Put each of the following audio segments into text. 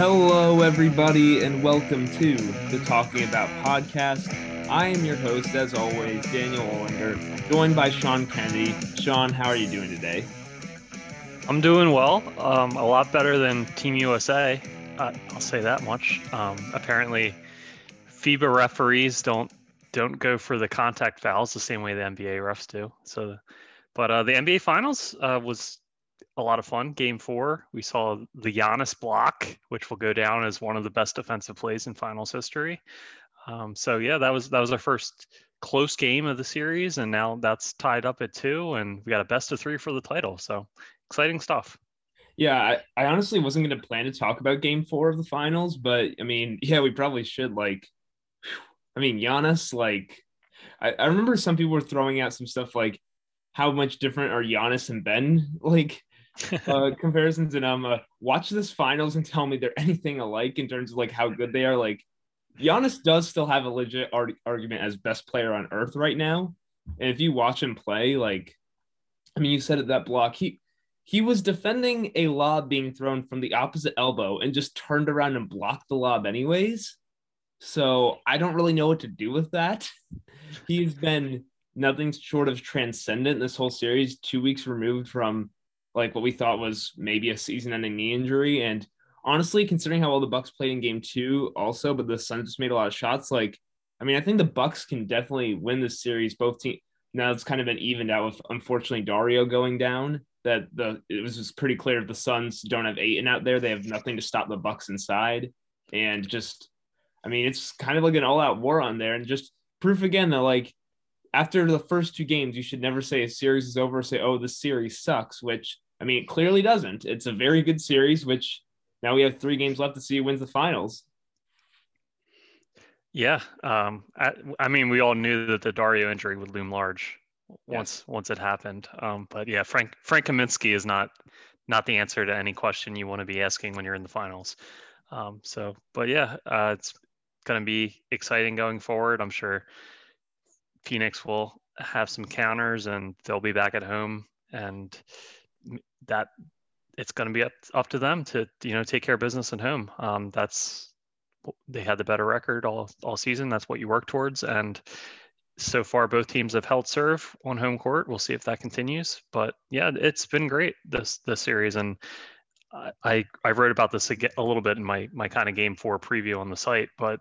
Hello, everybody, and welcome to the Talking About podcast. I am your host, as always, Daniel Olinger, joined by Sean Kennedy. Sean, how are you doing today? I'm doing well. Um, a lot better than Team USA. Uh, I'll say that much. Um, apparently, FIBA referees don't don't go for the contact fouls the same way the NBA refs do. So, but uh, the NBA Finals uh, was a lot of fun. Game four, we saw the Giannis block, which will go down as one of the best defensive plays in Finals history. Um, so yeah, that was that was our first close game of the series, and now that's tied up at two, and we got a best of three for the title. So exciting stuff. Yeah, I, I honestly wasn't going to plan to talk about Game Four of the Finals, but I mean, yeah, we probably should. Like, I mean, Giannis, like, I, I remember some people were throwing out some stuff like, how much different are Giannis and Ben? Like, uh, comparisons and um uh, watch this finals and tell me they're anything alike in terms of like how good they are. Like Giannis does still have a legit ar- argument as best player on earth right now. And if you watch him play like I mean you said it that block he he was defending a lob being thrown from the opposite elbow and just turned around and blocked the lob anyways. So I don't really know what to do with that. He's been nothing short of transcendent this whole series two weeks removed from like what we thought was maybe a season-ending knee injury. And honestly, considering how well the Bucks played in Game Two, also, but the Suns just made a lot of shots. Like, I mean, I think the Bucks can definitely win this series. Both teams now it's kind of been evened out with unfortunately Dario going down. That the it was just pretty clear if the Suns don't have Ayton out there, they have nothing to stop the Bucks inside. And just, I mean, it's kind of like an all-out war on there, and just proof again that like after the first two games, you should never say a series is over. Say, oh, the series sucks, which I mean, it clearly doesn't. It's a very good series, which now we have three games left to see who wins the finals. Yeah, um, I, I, mean, we all knew that the Dario injury would loom large once yes. once it happened. Um, but yeah, Frank Frank Kaminsky is not not the answer to any question you want to be asking when you're in the finals. Um, so, but yeah, uh, it's going to be exciting going forward. I'm sure Phoenix will have some counters and they'll be back at home and that it's going to be up, up to them to you know take care of business at home. Um, that's they had the better record all all season. That's what you work towards. And so far both teams have held serve on home court. We'll see if that continues. But yeah it's been great this this series. And I I wrote about this a, a little bit in my my kind of game four preview on the site, but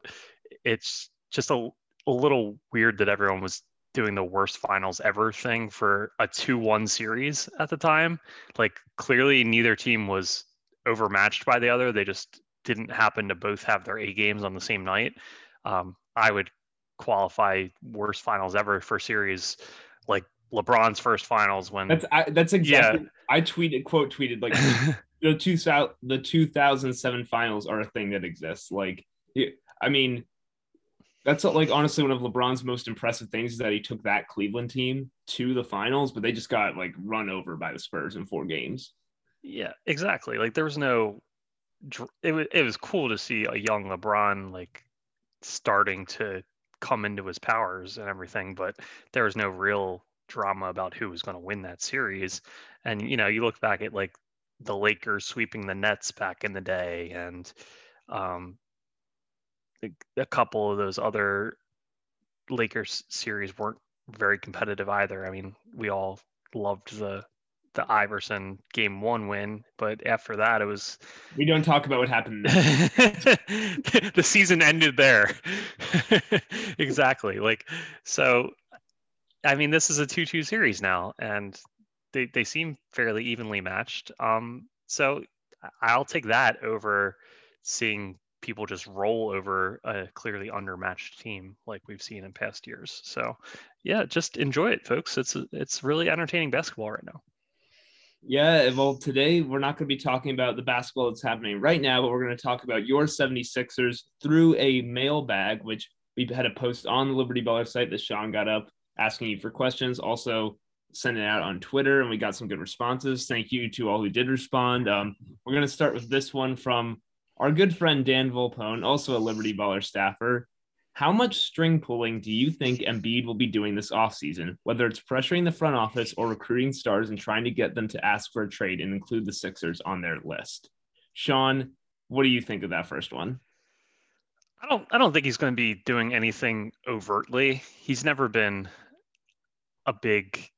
it's just a a little weird that everyone was doing the worst finals ever thing for a 2-1 series at the time. Like clearly neither team was overmatched by the other. They just didn't happen to both have their A games on the same night. Um, I would qualify worst finals ever for series like LeBron's first finals when that's I, that's exactly yeah. I tweeted quote tweeted like the two the 2007 finals are a thing that exists. Like I mean that's like honestly one of LeBron's most impressive things is that he took that Cleveland team to the finals, but they just got like run over by the Spurs in four games. Yeah, exactly. Like there was no, it was it was cool to see a young LeBron like starting to come into his powers and everything, but there was no real drama about who was going to win that series. And you know, you look back at like the Lakers sweeping the Nets back in the day, and um, a couple of those other Lakers series weren't very competitive either. I mean, we all loved the the Iverson game one win, but after that it was we don't talk about what happened. the season ended there. exactly. Like so I mean this is a 2-2 series now and they, they seem fairly evenly matched. Um so I'll take that over seeing people just roll over a clearly undermatched team like we've seen in past years. So, yeah, just enjoy it, folks. It's it's really entertaining basketball right now. Yeah, well, today we're not going to be talking about the basketball that's happening right now, but we're going to talk about your 76ers through a mailbag, which we had a post on the Liberty Baller site that Sean got up asking you for questions. Also, sent it out on Twitter, and we got some good responses. Thank you to all who did respond. Um, we're going to start with this one from our good friend Dan Volpone, also a Liberty Baller staffer, how much string pulling do you think Embiid will be doing this offseason, whether it's pressuring the front office or recruiting stars and trying to get them to ask for a trade and include the Sixers on their list? Sean, what do you think of that first one? I don't I don't think he's going to be doing anything overtly. He's never been a big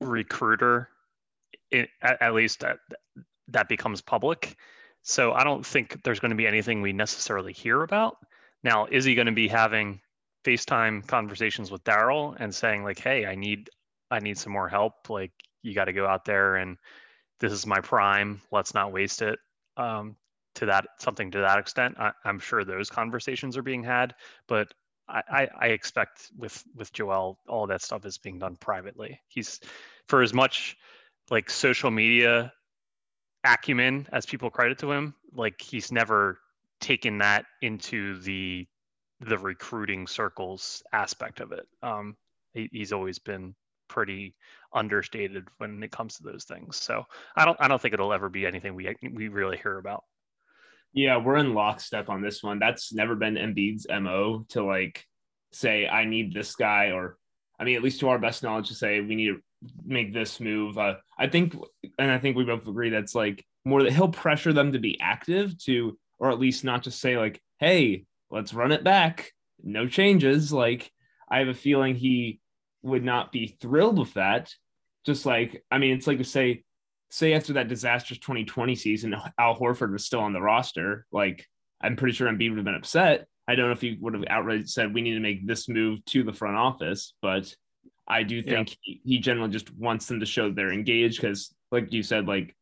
recruiter it, at, at, least that that becomes public. So I don't think there's going to be anything we necessarily hear about. Now, is he going to be having FaceTime conversations with Daryl and saying like, "Hey, I need I need some more help. Like, you got to go out there and this is my prime. Let's not waste it." Um, to that something to that extent, I, am sure those conversations are being had, but I, I, I expect with with Joel, all that stuff is being done privately. He's for as much like social media acumen as people credit to him like he's never taken that into the the recruiting circles aspect of it. Um he, he's always been pretty understated when it comes to those things. So i don't i don't think it'll ever be anything we we really hear about. Yeah we're in lockstep on this one. That's never been Embiid's mo to like say i need this guy or i mean at least to our best knowledge to say we need make this move. Uh, I think, and I think we both agree that's like more that he'll pressure them to be active to, or at least not just say like, "Hey, let's run it back, no changes." Like, I have a feeling he would not be thrilled with that. Just like, I mean, it's like to say, say after that disastrous 2020 season, Al Horford was still on the roster. Like, I'm pretty sure Embiid would have been upset. I don't know if he would have outright said we need to make this move to the front office, but I do think yeah. he, he generally just wants them to show they're engaged because, like you said, like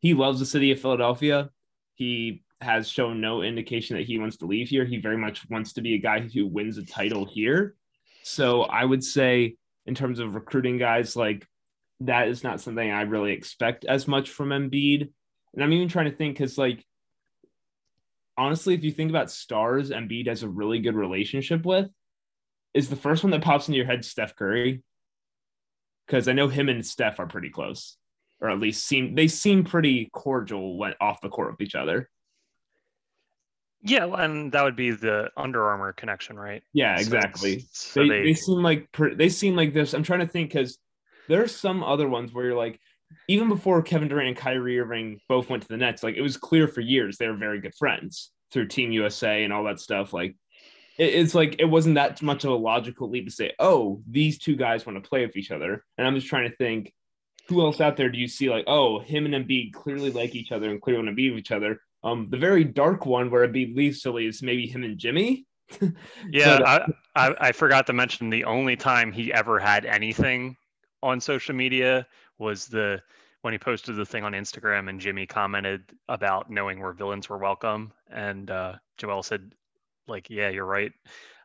he loves the city of Philadelphia. He has shown no indication that he wants to leave here. He very much wants to be a guy who wins a title here. So I would say, in terms of recruiting guys, like that is not something I really expect as much from Embiid. And I'm even trying to think because, like, honestly, if you think about stars, Embiid has a really good relationship with is the first one that pops into your head Steph Curry? Because I know him and Steph are pretty close, or at least seem they seem pretty cordial when off the court with each other. Yeah, and that would be the Under Armour connection, right? Yeah, exactly. So they, they, they seem like they seem like this. I'm trying to think because there's some other ones where you're like, even before Kevin Durant and Kyrie Irving both went to the Nets, like it was clear for years they were very good friends through Team USA and all that stuff. Like it's like it wasn't that much of a logical leap to say, oh, these two guys want to play with each other. And I'm just trying to think, who else out there do you see like, oh, him and Embiid clearly like each other and clearly want to be with each other. Um, the very dark one where Embiid leaves Philly is maybe him and Jimmy. yeah, but, uh, I, I, I forgot to mention the only time he ever had anything on social media was the when he posted the thing on Instagram and Jimmy commented about knowing where villains were welcome, and uh, Joel said like, yeah, you're right.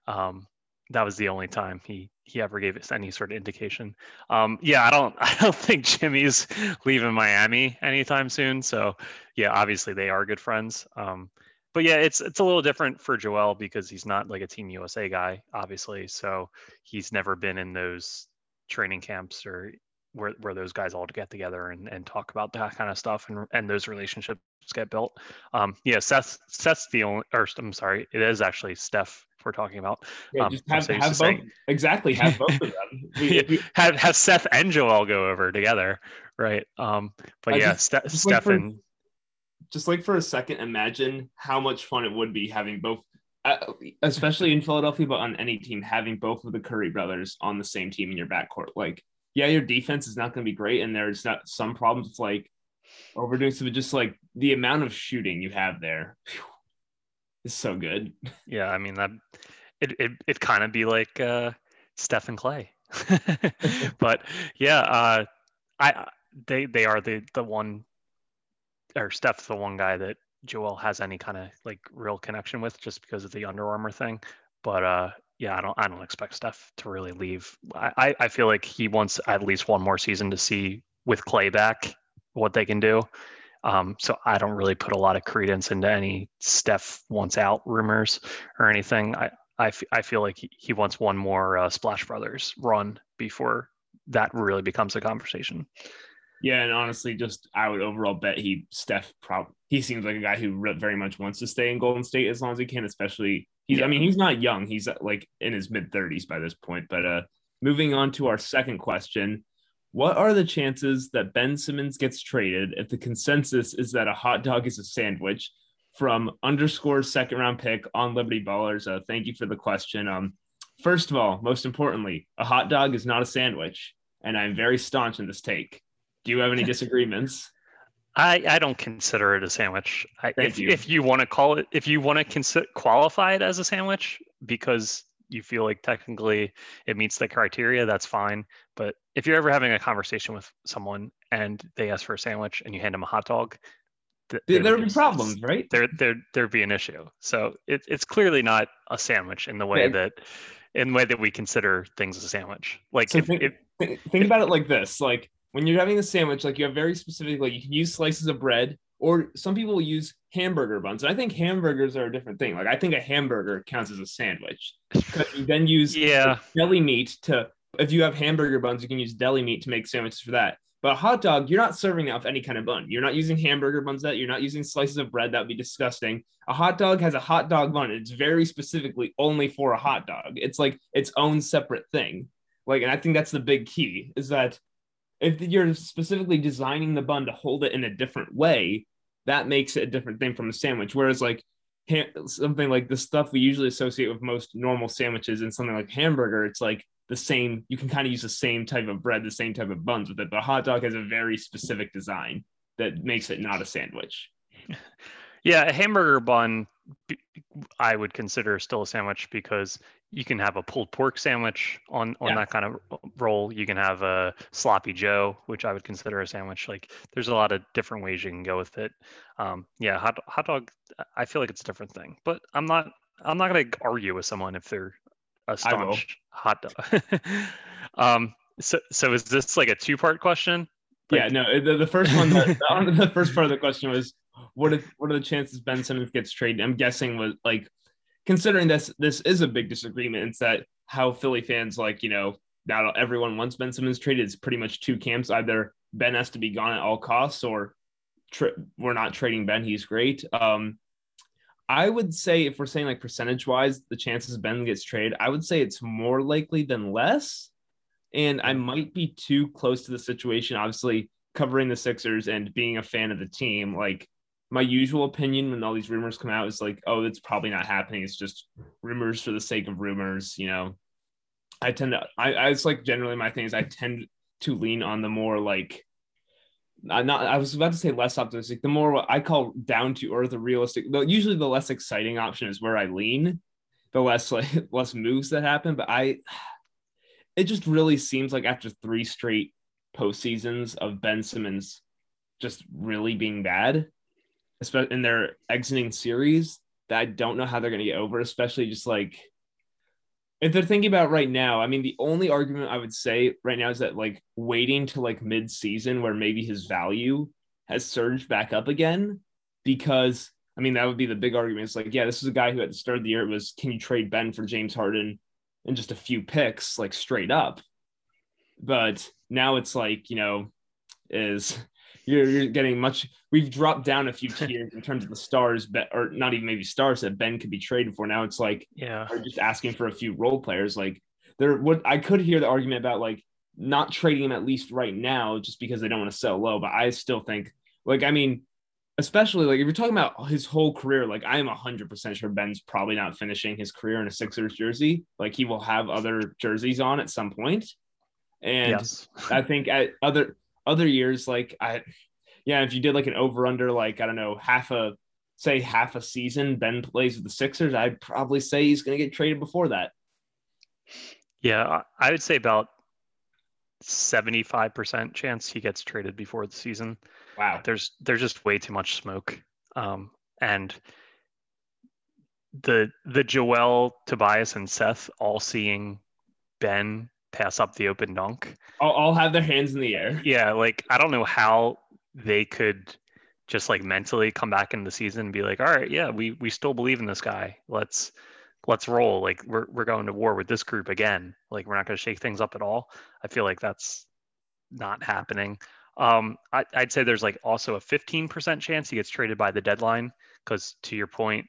Um, that was the only time he he ever gave us any sort of indication. Um, yeah, I don't I don't think Jimmy's leaving Miami anytime soon. So yeah, obviously they are good friends. Um, but yeah, it's it's a little different for Joel because he's not like a Team USA guy, obviously. So he's never been in those training camps or where, where those guys all get together and, and talk about that kind of stuff and, and those relationships get built. Um, yeah, Seth, Seth's the only, or I'm sorry, it is actually Steph we're talking about. Yeah, um, just have, have both. Saying, exactly. Have both of them. We, we, have, have Seth and Joel go over together. Right. Um, but I yeah, just, Ste- just Steph like and. Just like for a second, imagine how much fun it would be having both uh, especially in Philadelphia, but on any team, having both of the Curry brothers on the same team in your backcourt. Like, yeah, your defense is not going to be great, and there's not some problems with like overdoing some, just like the amount of shooting you have there whew, is so good. Yeah, I mean that it it it kind of be like uh, Steph and Clay, but yeah, uh, I they they are the the one or Steph's the one guy that Joel has any kind of like real connection with just because of the Under Armour thing. But uh, yeah, I don't I don't expect Steph to really leave. I, I feel like he wants at least one more season to see with Clay back what they can do. Um, so I don't really put a lot of credence into any Steph wants out rumors or anything. I I, f- I feel like he, he wants one more uh, Splash Brothers run before that really becomes a conversation. Yeah, and honestly, just I would overall bet he Steph. Prob- he seems like a guy who re- very much wants to stay in Golden State as long as he can. Especially he's. Yeah. I mean, he's not young. He's uh, like in his mid thirties by this point. But uh, moving on to our second question, what are the chances that Ben Simmons gets traded if the consensus is that a hot dog is a sandwich from underscore second round pick on Liberty Ballers. Uh, thank you for the question. Um, first of all, most importantly, a hot dog is not a sandwich, and I'm very staunch in this take. Do you have any disagreements? I, I don't consider it a sandwich. I, if you. if you want to call it, if you want to consider qualify it as a sandwich because you feel like technically it meets the criteria, that's fine. But if you're ever having a conversation with someone and they ask for a sandwich and you hand them a hot dog, th- There, would be problems, right? There there there'd be an issue. So it, it's clearly not a sandwich in the way Yeah. that in the way that we consider things a sandwich. Like So if, think, if think, think about it like this: like when you're having a sandwich, like you have very specific, like you can use slices of bread, or some people use hamburger buns. And I think hamburgers are a different thing. Like I think a hamburger counts as a sandwich you then use yeah, deli meat to. If you have hamburger buns, you can use deli meat to make sandwiches for that. But a hot dog, you're not serving that with any kind of bun. You're not using hamburger buns. That you're not using slices of bread. That would be disgusting. A hot dog has a hot dog bun. It's very specifically only for a hot dog. It's like its own separate thing. Like, and I think that's the big key is that if you're specifically designing the bun to hold it in a different way, that makes it a different thing from a sandwich. Whereas like something like the stuff we usually associate with most normal sandwiches and something like hamburger, it's like the same. You can kind of use the same type of bread, the same type of buns with it. But hot dog has a very specific design that makes it not a sandwich. Yeah, a hamburger bun I would consider still a sandwich because you can have a pulled pork sandwich on on Yeah. that kind of roll. You can have a sloppy Joe, which I would consider a sandwich. Like there's a lot of different ways you can go with it. Um, yeah, hot hot dog. I feel like it's a different thing, but I'm not I'm not gonna argue with someone if they're a staunch hot dog. um, so so is this like a two part question? Like- yeah, no. The, the first one, the, the first part of the question was, what if what are the chances Ben Simmons gets traded? I'm guessing was like, considering this this is a big disagreement. It's that how Philly fans like you know now everyone wants Ben Simmons traded. It's pretty much two camps. Either Ben has to be gone at all costs, or we're not trading Ben. He's great. Um, I would say if we're saying like percentage wise, the chances Ben gets traded, I would say it's more likely than less. And I might be too close to the situation. Obviously, covering the Sixers and being a fan of the team, like my usual opinion when all these rumors come out is like, oh, it's probably not happening. It's just rumors for the sake of rumors. You know, I tend to, I, I it's like generally my thing is I tend to lean on the more like, I'm not, I was about to say less optimistic, the more I call down to earth or realistic. Though usually the less exciting option is where I lean, the less like less moves that happen. But I, it just really seems like after three straight postseasons of Ben Simmons just really being bad, especially in their exiting series, that I don't know how they're going to get over, especially just like if they're thinking about right now. I mean, the only argument I would say right now is that like waiting to like mid season where maybe his value has surged back up again because. I mean, that would be the big argument. It's like, yeah, this is a guy who at the start of the year it was, can you trade Ben for James Harden and just a few picks, like straight up. But now it's like, you know, is you're, you're getting much. We've dropped down a few tiers in terms of the stars, but or not even maybe stars that Ben could be traded for. Now it's like Yeah. are just asking for a few role players. Like there would I could hear the argument about like not trading him at least right now just because they don't want to sell low. But I still think like I mean, especially like if you're talking about his whole career, like I am hundred percent sure Ben's probably not finishing his career in a Sixers jersey. Like he will have other jerseys on at some point. And yes. I think at other other years, like I yeah, if you did like an over under like I don't know, half a say half a season, Ben plays with the Sixers, I'd probably say he's gonna get traded before that. Yeah, I- I would say about 75% chance he gets traded before the season. Wow. There's there's just way too much smoke. Um, and the the Joel, Tobias, and Seth all seeing Ben pass up the open dunk. I'll, I'll have their hands in the air. Yeah, like I don't know how they could just like mentally come back in the season and be like, all right, yeah, we we still believe in this guy. Let's let's roll. Like we're we're going to war with this group again. Like we're not going to shake things up at all. I feel like that's not happening. Um, I, I'd say there's like also a 15% chance he gets traded by the deadline because to your point,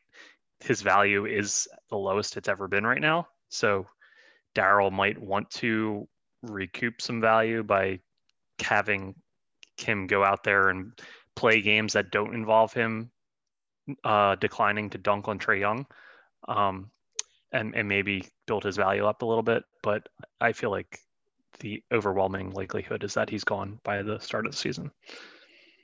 his value is the lowest it's ever been right now. So Daryl might want to recoup some value by having Kim go out there and play games that don't involve him uh, declining to dunk on Trae Young, um, and and maybe build his value up a little bit. But I feel like the overwhelming likelihood is that he's gone by the start of the season.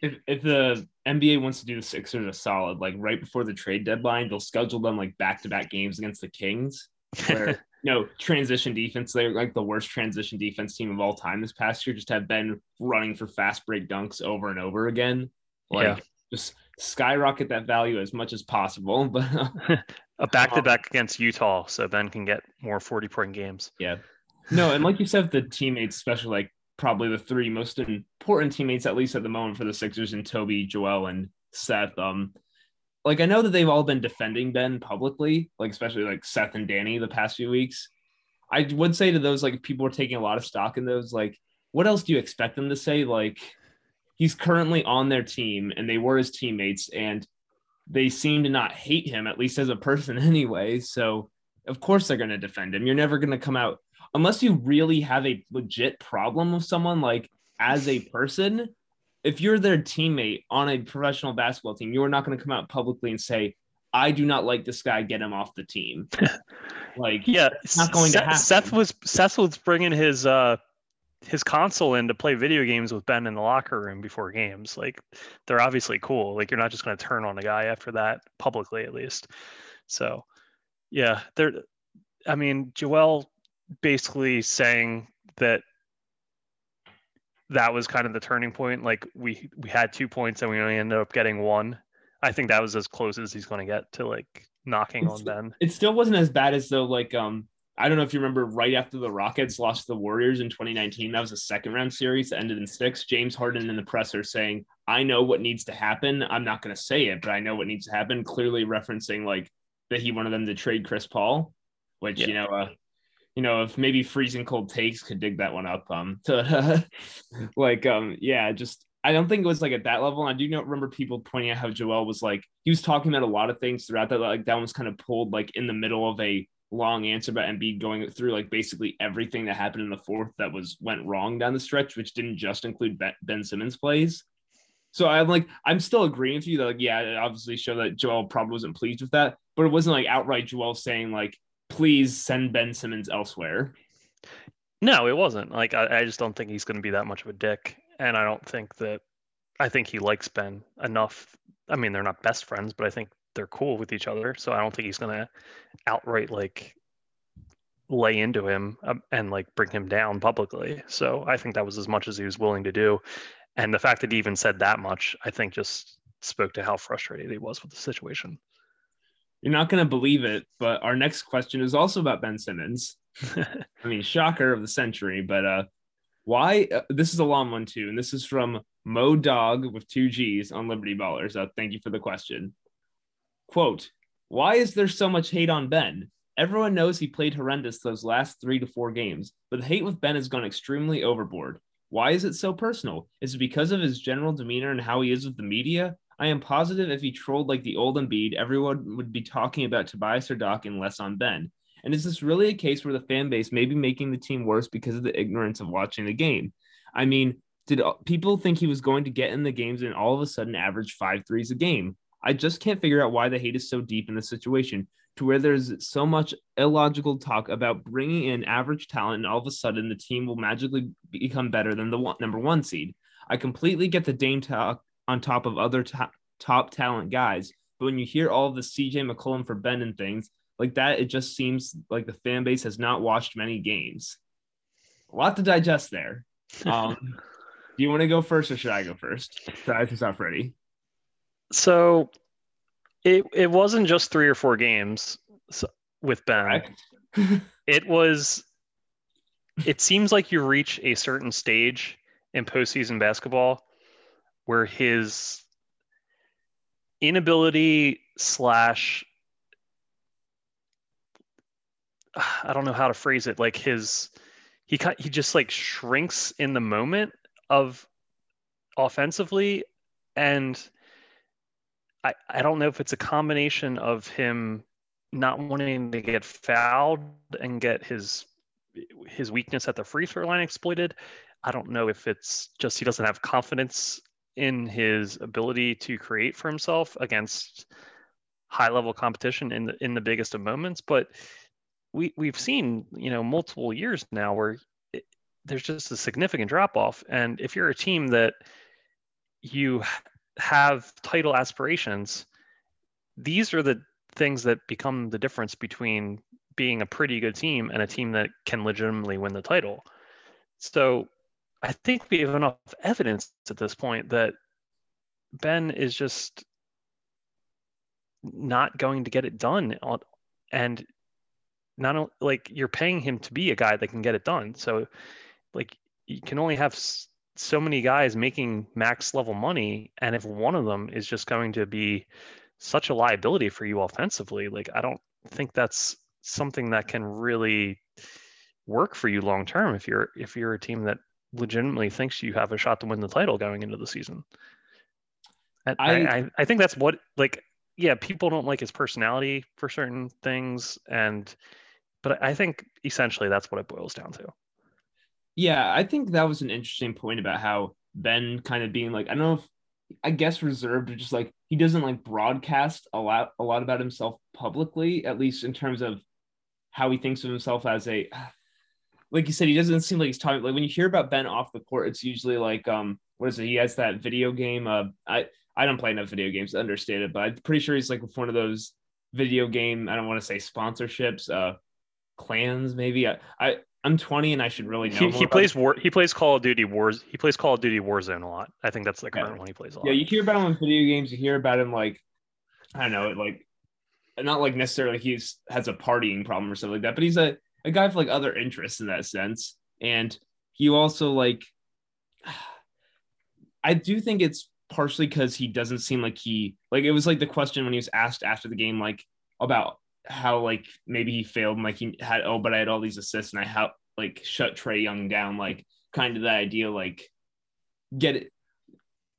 If, if the NBA wants to do the Sixers a solid, like right before the trade deadline, they'll schedule them like back to back games against the Kings, where you know transition defense. They're like the worst transition defense team of all time this past year. Just have been running for fast break dunks over and over again. Like yeah. just skyrocket that value as much as possible. But a back to back against Utah, so Ben can get more forty point games. Yeah, no, and like you said, the teammates, especially like probably the three most important teammates, at least at the moment for the Sixers, and Toby, Joel, and Seth. Um, like I know that they've all been defending Ben publicly, like especially like Seth and Danny the past few weeks. I would say to those like people are taking a lot of stock in those. Like, what else do you expect them to say? Like, he's currently on their team, and they were his teammates, and they seem to not hate him, at least as a person anyway. So of course they're going to defend him. You're never going to come out unless you really have a legit problem with someone like as a person if you're their teammate on a professional basketball team you're not going to come out publicly and say i do not like this guy get him off the team. Like yeah it's not going seth, to happen. Seth was seth was bringing his uh his console in to play video games with ben in the locker room before games. Like they're obviously cool. Like you're not just going to turn on a guy after that publicly at least. So yeah there i mean joel basically saying that that was kind of the turning point. Like we we had two points and we only ended up getting one. I think that was as close as he's going to get to like knocking it's, on Ben. It still wasn't as bad as though like um I don't know if you remember right after the Rockets lost to the Warriors in 2019. That was a second round series that ended in six. James Harden in the presser saying, I know what needs to happen. I'm not going to say it, but I know what needs to happen. Clearly referencing like that he wanted them to trade Chris Paul, which, yeah. you know, uh, you know, if maybe freezing cold takes could dig that one up. Um, to like, um, yeah, just I don't think it was like at that level. And I do not remember people pointing out how Joel was like he was talking about a lot of things throughout that. Like that one was kind of pulled like in the middle of a long answer about Embiid going through like basically everything that happened in the fourth that was went wrong down the stretch, which didn't just include Ben Simmons plays. So I'm like, I'm still agreeing with you that like, yeah, it obviously showed that Joel probably wasn't pleased with that, but it wasn't like outright Joel saying like, please send Ben Simmons elsewhere. No, it wasn't. Like I, I just don't think he's going to be that much of a dick, and I don't think that. I think he likes Ben enough. I mean, they're not best friends, but I think they're cool with each other. So I don't think he's going to outright like lay into him um, and like bring him down publicly. So I think that was as much as he was willing to do. And the fact that he even said that much, I think just spoke to how frustrated he was with the situation. You're not going to believe it, but our next question is also about Ben Simmons. I mean, shocker of the century, but uh, why? Uh, this is a long one too, and this is from Mo Dog with two G's on Liberty Ballers. Uh, thank you for the question. Quote: Why is there so much hate on Ben? Everyone knows he played horrendous those last three to four games, but the hate with Ben has gone extremely overboard. Why is it so personal? Is it because of his general demeanor and how he is with the media? I am positive if he trolled like the old Embiid, everyone would be talking about Tobias or Doc and less on Ben. And is this really a case where the fan base may be making the team worse because of the ignorance of watching the game? I mean, did people think he was going to get in the games and all of a sudden average five threes a game? I just can't figure out why the hate is so deep in this situation to where there's so much illogical talk about bringing in average talent and all of a sudden the team will magically become better than the one, number one seed. I completely get the Dame talk on top of other top, top talent guys. But when you hear all of the CJ McCollum for Ben and things like that, it just seems like the fan base has not watched many games. A lot to digest there. Um, do you want to go first or should I go first? I just not ready. So it it wasn't just three or four games with Ben. it was it seems like you reach a certain stage in postseason basketball where his inability slash I don't know how to phrase it like his he he just like shrinks in the moment of offensively and I I don't know if it's a combination of him not wanting to get fouled and get his his weakness at the free throw line exploited. I don't know if it's just he doesn't have confidence in his ability to create for himself against high level competition in the in the biggest of moments, but we we've seen you know multiple years now where it, there's just a significant drop off, and if you're a team that you have title aspirations, these are the things that become the difference between being a pretty good team and a team that can legitimately win the title. So I think we have enough evidence at this point that Ben is just not going to get it done and not like you're paying him to be a guy that can get it done. So like you can only have so many guys making max level money and if one of them is just going to be such a liability for you offensively like i don't think that's something that can really work for you long term if you're if you're a team that legitimately thinks you have a shot to win the title going into the season. I, I, I think that's what like yeah people don't like his personality for certain things and but i think essentially that's what it boils down to. Yeah i think that was an interesting point about how ben kind of being like i don't know if i guess reserved or just like he doesn't like broadcast a lot a lot about himself publicly at least in terms of how he thinks of himself as a like you said he doesn't seem like he's talking like when you hear about ben off the court it's usually like um what is it he has that video game uh i I don't play enough video games to understand it, but I'm pretty sure he's like one of those video game. I don't want to say sponsorships, uh, clans maybe. I, I I'm 20 and I should really know. He, he plays war. He plays Call of Duty Wars. He plays Call of Duty Warzone a lot. I think that's the current yeah. one he plays a lot. Yeah, you hear about him in video games. You hear about him like I don't know, like not like necessarily he's has a partying problem or something like that, but he's a a guy with like other interests in that sense. And he also like I do think it's partially because he doesn't seem like he like it was like the question when he was asked after the game like about how like maybe he failed and like he had oh but I had all these assists and I helped like shut Trae Young down like kind of the idea like get it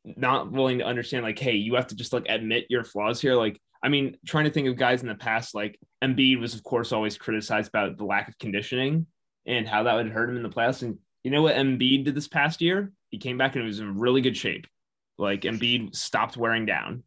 not willing to understand like hey you have to just like admit your flaws here like I mean trying to think of guys in the past like Embiid was of course always criticized about the lack of conditioning and how that would hurt him in the playoffs and you know what Embiid did this past year he came back and he was in really good shape like Embiid stopped wearing down.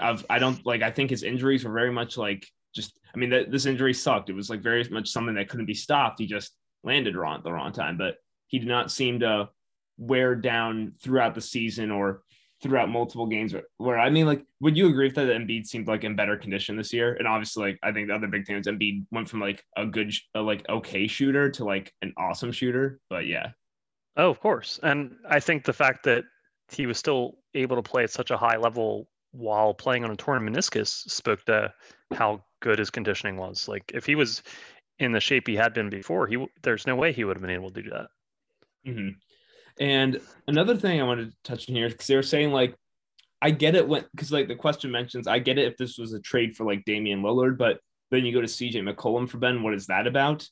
I've, I don't like. I think his injuries were very much like just. I mean, this injury sucked. It was like very much something that couldn't be stopped. He just landed wrong at the wrong time, but he did not seem to wear down throughout the season or throughout multiple games. Where, where I mean, like, would you agree with that? that Embiid seemed like in better condition this year? And obviously, like, I think the other big thing is Embiid went from like a good, a, like okay shooter to like an awesome shooter. But yeah. Oh, of course. And I think the fact that he was still able to play at such a high level while playing on a torn meniscus spoke to how good his conditioning was. Like if he was in the shape he had been before, he there's no way he would have been able to do that. Mm-hmm. And another thing I wanted to touch on here because they were saying like, I get it when because like the question mentions I get it if this was a trade for like Damian Lillard, but then you go to CJ McCollum for Ben. What is that about?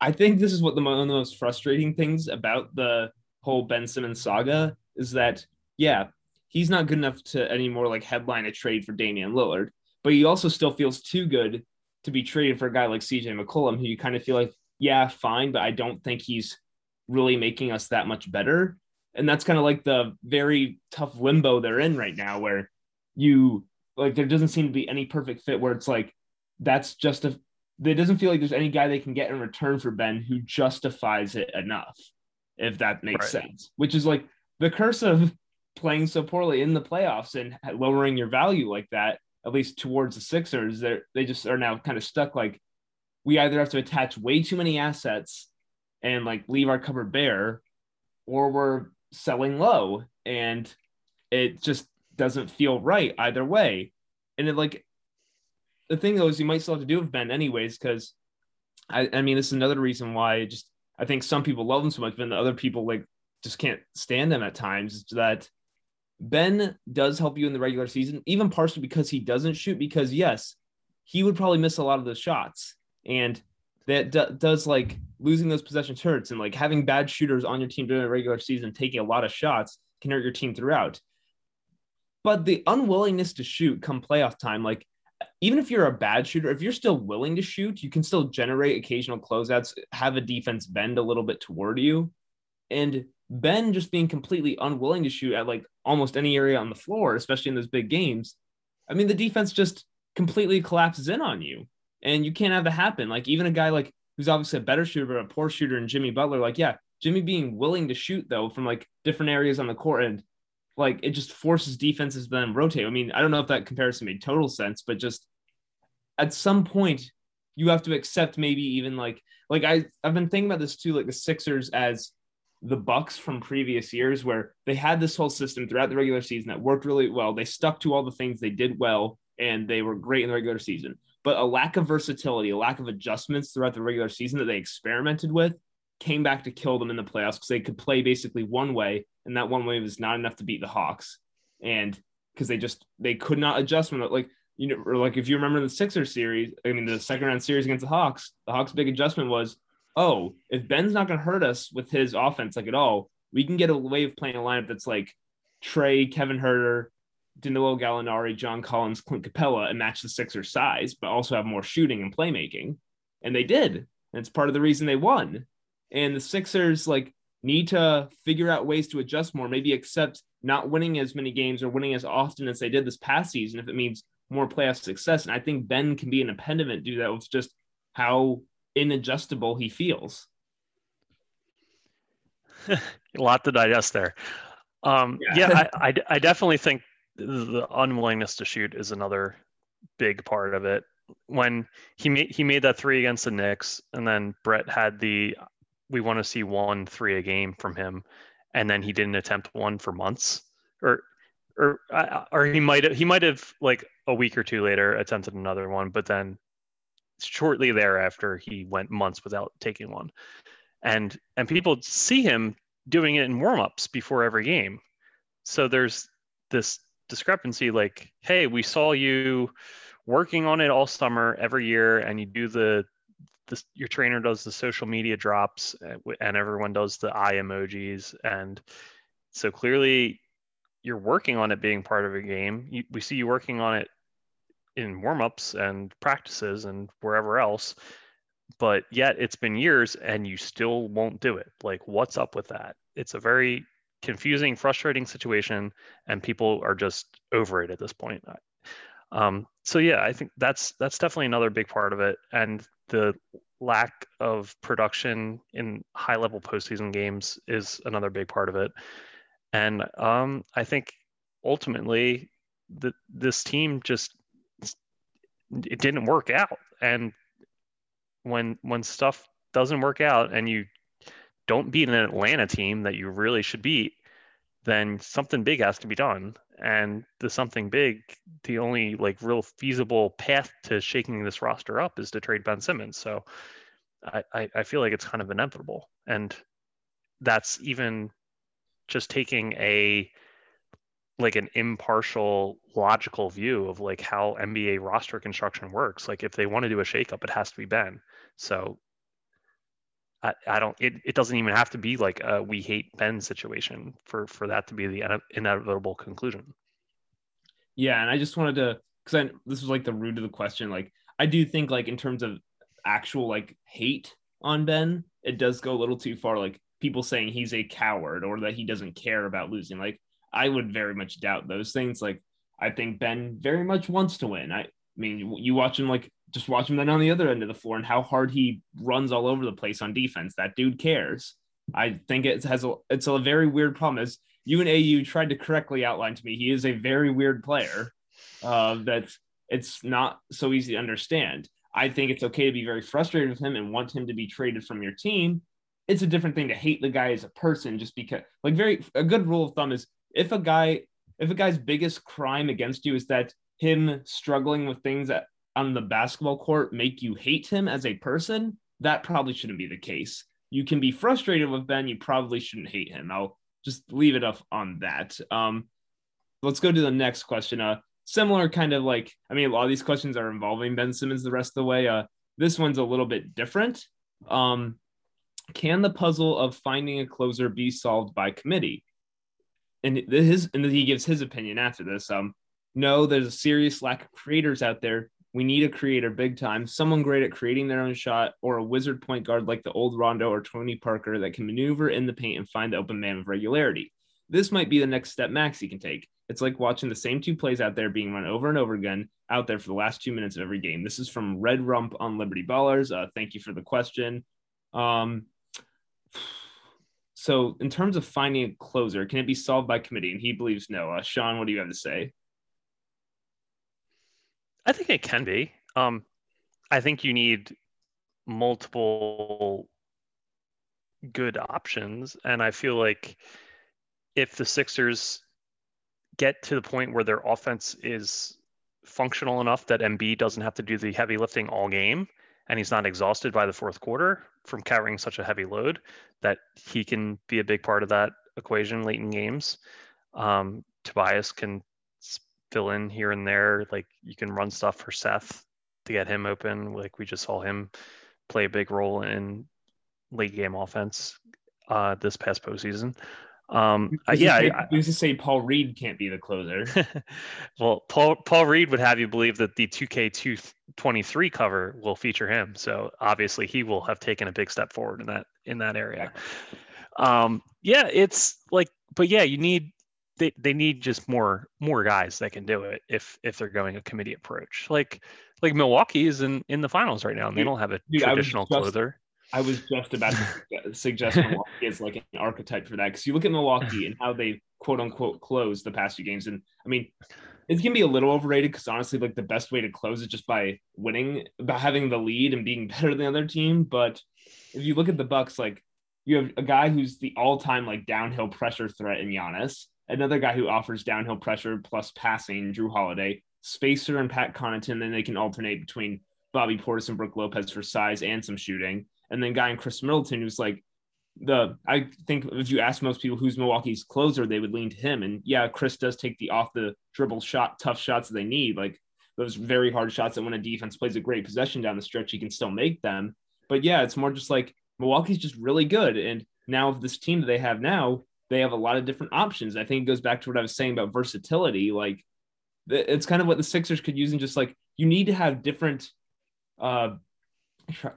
I think this is what the one of the most frustrating things about the whole Ben Simmons saga is that yeah, he's not good enough to anymore like headline a trade for Damian Lillard, but he also still feels too good to be traded for a guy like CJ McCollum, who you kind of feel like, yeah, fine, but I don't think he's really making us that much better. And that's kind of like the very tough limbo they're in right now, where you like there doesn't seem to be any perfect fit where it's like that's just a there doesn't feel like there's any guy they can get in return for Ben who justifies it enough, if that makes right. sense. Which is like the curse of playing so poorly in the playoffs and lowering your value like that, at least towards the Sixers, they they just are now kind of stuck. Like we either have to attach way too many assets and like leave our cupboard bare, or we're selling low, and it just doesn't feel right either way. And it like the thing though is you might still have to do with Ben anyways, because I, I mean this is another reason why just I think some people love him so much, but the other people like just can't stand them at times. That Ben does help you in the regular season, even partially because he doesn't shoot. Because yes, he would probably miss a lot of those shots, and that d- does like losing those possessions hurts, and like having bad shooters on your team during the regular season taking a lot of shots can hurt your team throughout. But the unwillingness to shoot come playoff time, like even if you're a bad shooter, if you're still willing to shoot, you can still generate occasional closeouts, have a defense bend a little bit toward you. And Ben just being completely unwilling to shoot at like almost any area on the floor, especially in those big games. I mean, the defense just completely collapses in on you. And you can't have that happen. Like even a guy like who's obviously a better shooter, but a poor shooter and Jimmy Butler, like, yeah, Jimmy being willing to shoot though from like different areas on the court and like it just forces defenses to then rotate. I mean, I don't know if that comparison made total sense, but just at some point you have to accept maybe even like like I I've been thinking about this too, like the Sixers as the Bucks from previous years where they had this whole system throughout the regular season that worked really well. They stuck to all the things they did well and they were great in the regular season. But a lack of versatility, a lack of adjustments throughout the regular season that they experimented with came back to kill them in the playoffs because they could play basically one way, and that one way was not enough to beat the Hawks. And because they just they could not adjust when like you know, or like if you remember the Sixers series, I mean the second round series against the Hawks, the Hawks' big adjustment was, oh, if Ben's not gonna hurt us with his offense like at all, we can get a way of playing a lineup that's like Trae, Kevin Huerter, Danilo Gallinari, John Collins, Clint Capela and match the Sixers size, but also have more shooting and playmaking. And they did. And it's part of the reason they won. And the Sixers like need to figure out ways to adjust more, maybe accept not winning as many games or winning as often as they did this past season if it means more playoff success. And I think Ben can be an impediment due to that with just how inadjustable he feels. a lot to digest there. Um, yeah, yeah I, I, I definitely think the unwillingness to shoot is another big part of it. When he made he made that three against the Knicks, and then Brett had the we want to see one three a game from him, and then he didn't attempt one for months, or or or he might have he might have like a week or two later attempted another one, but then shortly thereafter he went months without taking one, and and people see him doing it in warmups before every game, so there's this discrepancy like hey we saw you working on it all summer every year and you do the this, your trainer does the social media drops uh, and everyone does the eye emojis. And so clearly you're working on it being part of a game. You, we see you working on it in warm-ups and practices and wherever else but yet it's been years and you still won't do it. Like what's up with that? It's a very confusing, frustrating situation, and people are just over it at this point. Um, so yeah, I think that's that's definitely another big part of it, and the lack of production in high level postseason games is another big part of it. And um, I think ultimately, the, this team just it didn't work out, and when when stuff doesn't work out and you don't beat an Atlanta team that you really should beat, then something big has to be done. And the something big, the only like real feasible path to shaking this roster up is to trade Ben Simmons. So I, I, feel like it's kind of inevitable. And that's even just taking a like an impartial logical view of like how NBA roster construction works. Like if they want to do a shakeup, it has to be Ben. So I, I don't it, it doesn't even have to be like a we hate Ben situation for for that to be the inevitable conclusion. Yeah, and I just wanted to because this was like the root of the question. Like I do think like in terms of actual like hate on Ben, it does go a little too far. Like people saying he's a coward or that he doesn't care about losing. Like I would very much doubt those things. Like I think Ben very much wants to win. I, I mean, you watch him like just watch him then on the other end of the floor and how hard he runs all over the place on defense. That dude cares. I think it has a it's a very weird problem. As you and AU tried to correctly outline to me, he is a very weird player. Uh, that it's not so easy to understand. I think it's okay to be very frustrated with him and want him to be traded from your team. It's a different thing to hate the guy as a person just because like very a good rule of thumb is if a guy if a guy's biggest crime against you is that him struggling with things that on the basketball court make you hate him as a person, that probably shouldn't be the case. You can be frustrated with Ben. You probably shouldn't hate him. I'll just leave it up on that. Um, let's go to the next question. Uh, similar kind of like, I mean, a lot of these questions are involving Ben Simmons the rest of the way. Uh, this one's a little bit different. Um, can the puzzle of finding a closer be solved by committee? And his and he gives his opinion after this. Um, no, there's a serious lack of creators out there we need a creator big time, someone great at creating their own shot, or a wizard point guard like the old Rondo or Tony Parker that can maneuver in the paint and find the open man with regularity. This might be the next step Maxey can take. It's like watching the same two plays out there being run over and over again out there for the last two minutes of every game. This is from Red Rump on Liberty Ballers. Uh, thank you for the question. Um, so, in terms of finding a closer, can it be solved by committee? And he believes no. Uh, Sean, what do you have to say? I think it can be. Um, I think you need multiple good options, and I feel like if the Sixers get to the point where their offense is functional enough that Embiid doesn't have to do the heavy lifting all game, and he's not exhausted by the fourth quarter from carrying such a heavy load, that he can be a big part of that equation late in games. Um, Tobias can fill in here and there. Like you can run stuff for Seth to get him open. Like we just saw him play a big role in late game offense uh, this past postseason. Um, uh, yeah, say, I, used to say Paul Reed can't be the closer. well, Paul Paul Reed would have you believe that the 2K223 cover will feature him. So obviously he will have taken a big step forward in that in that area. Um, yeah, it's like, but yeah, you need they, they need just more more guys that can do it if if they're going a committee approach. Like like Milwaukee is in in the finals right now, and they don't have a Dude, traditional I just, closer. I was just about to suggest Milwaukee is like an archetype for that because you look at Milwaukee and how they quote unquote close the past few games, and I mean it can be a little overrated because honestly, like the best way to close is just by winning, by having the lead and being better than the other team. But if you look at the Bucks, like you have a guy who's the all-time like downhill pressure threat in Giannis, another guy who offers downhill pressure plus passing, Jrue Holiday, Spacer and Pat Connaughton. Then they can alternate between Bobby Portis and Brook Lopez for size and some shooting. And then guy in Khris Middleton, who's like the I think if you ask most people who's Milwaukee's closer, they would lean to him. And yeah, Khris does take the off the dribble shot, tough shots that they need, like those very hard shots that when a defense plays a great possession down the stretch, you can still make them. But yeah, it's more just like Milwaukee's just really good. And now this team that they have now, they have a lot of different options. I think it goes back to what I was saying about versatility. Like it's kind of what the Sixers could use, and just like you need to have different. Uh,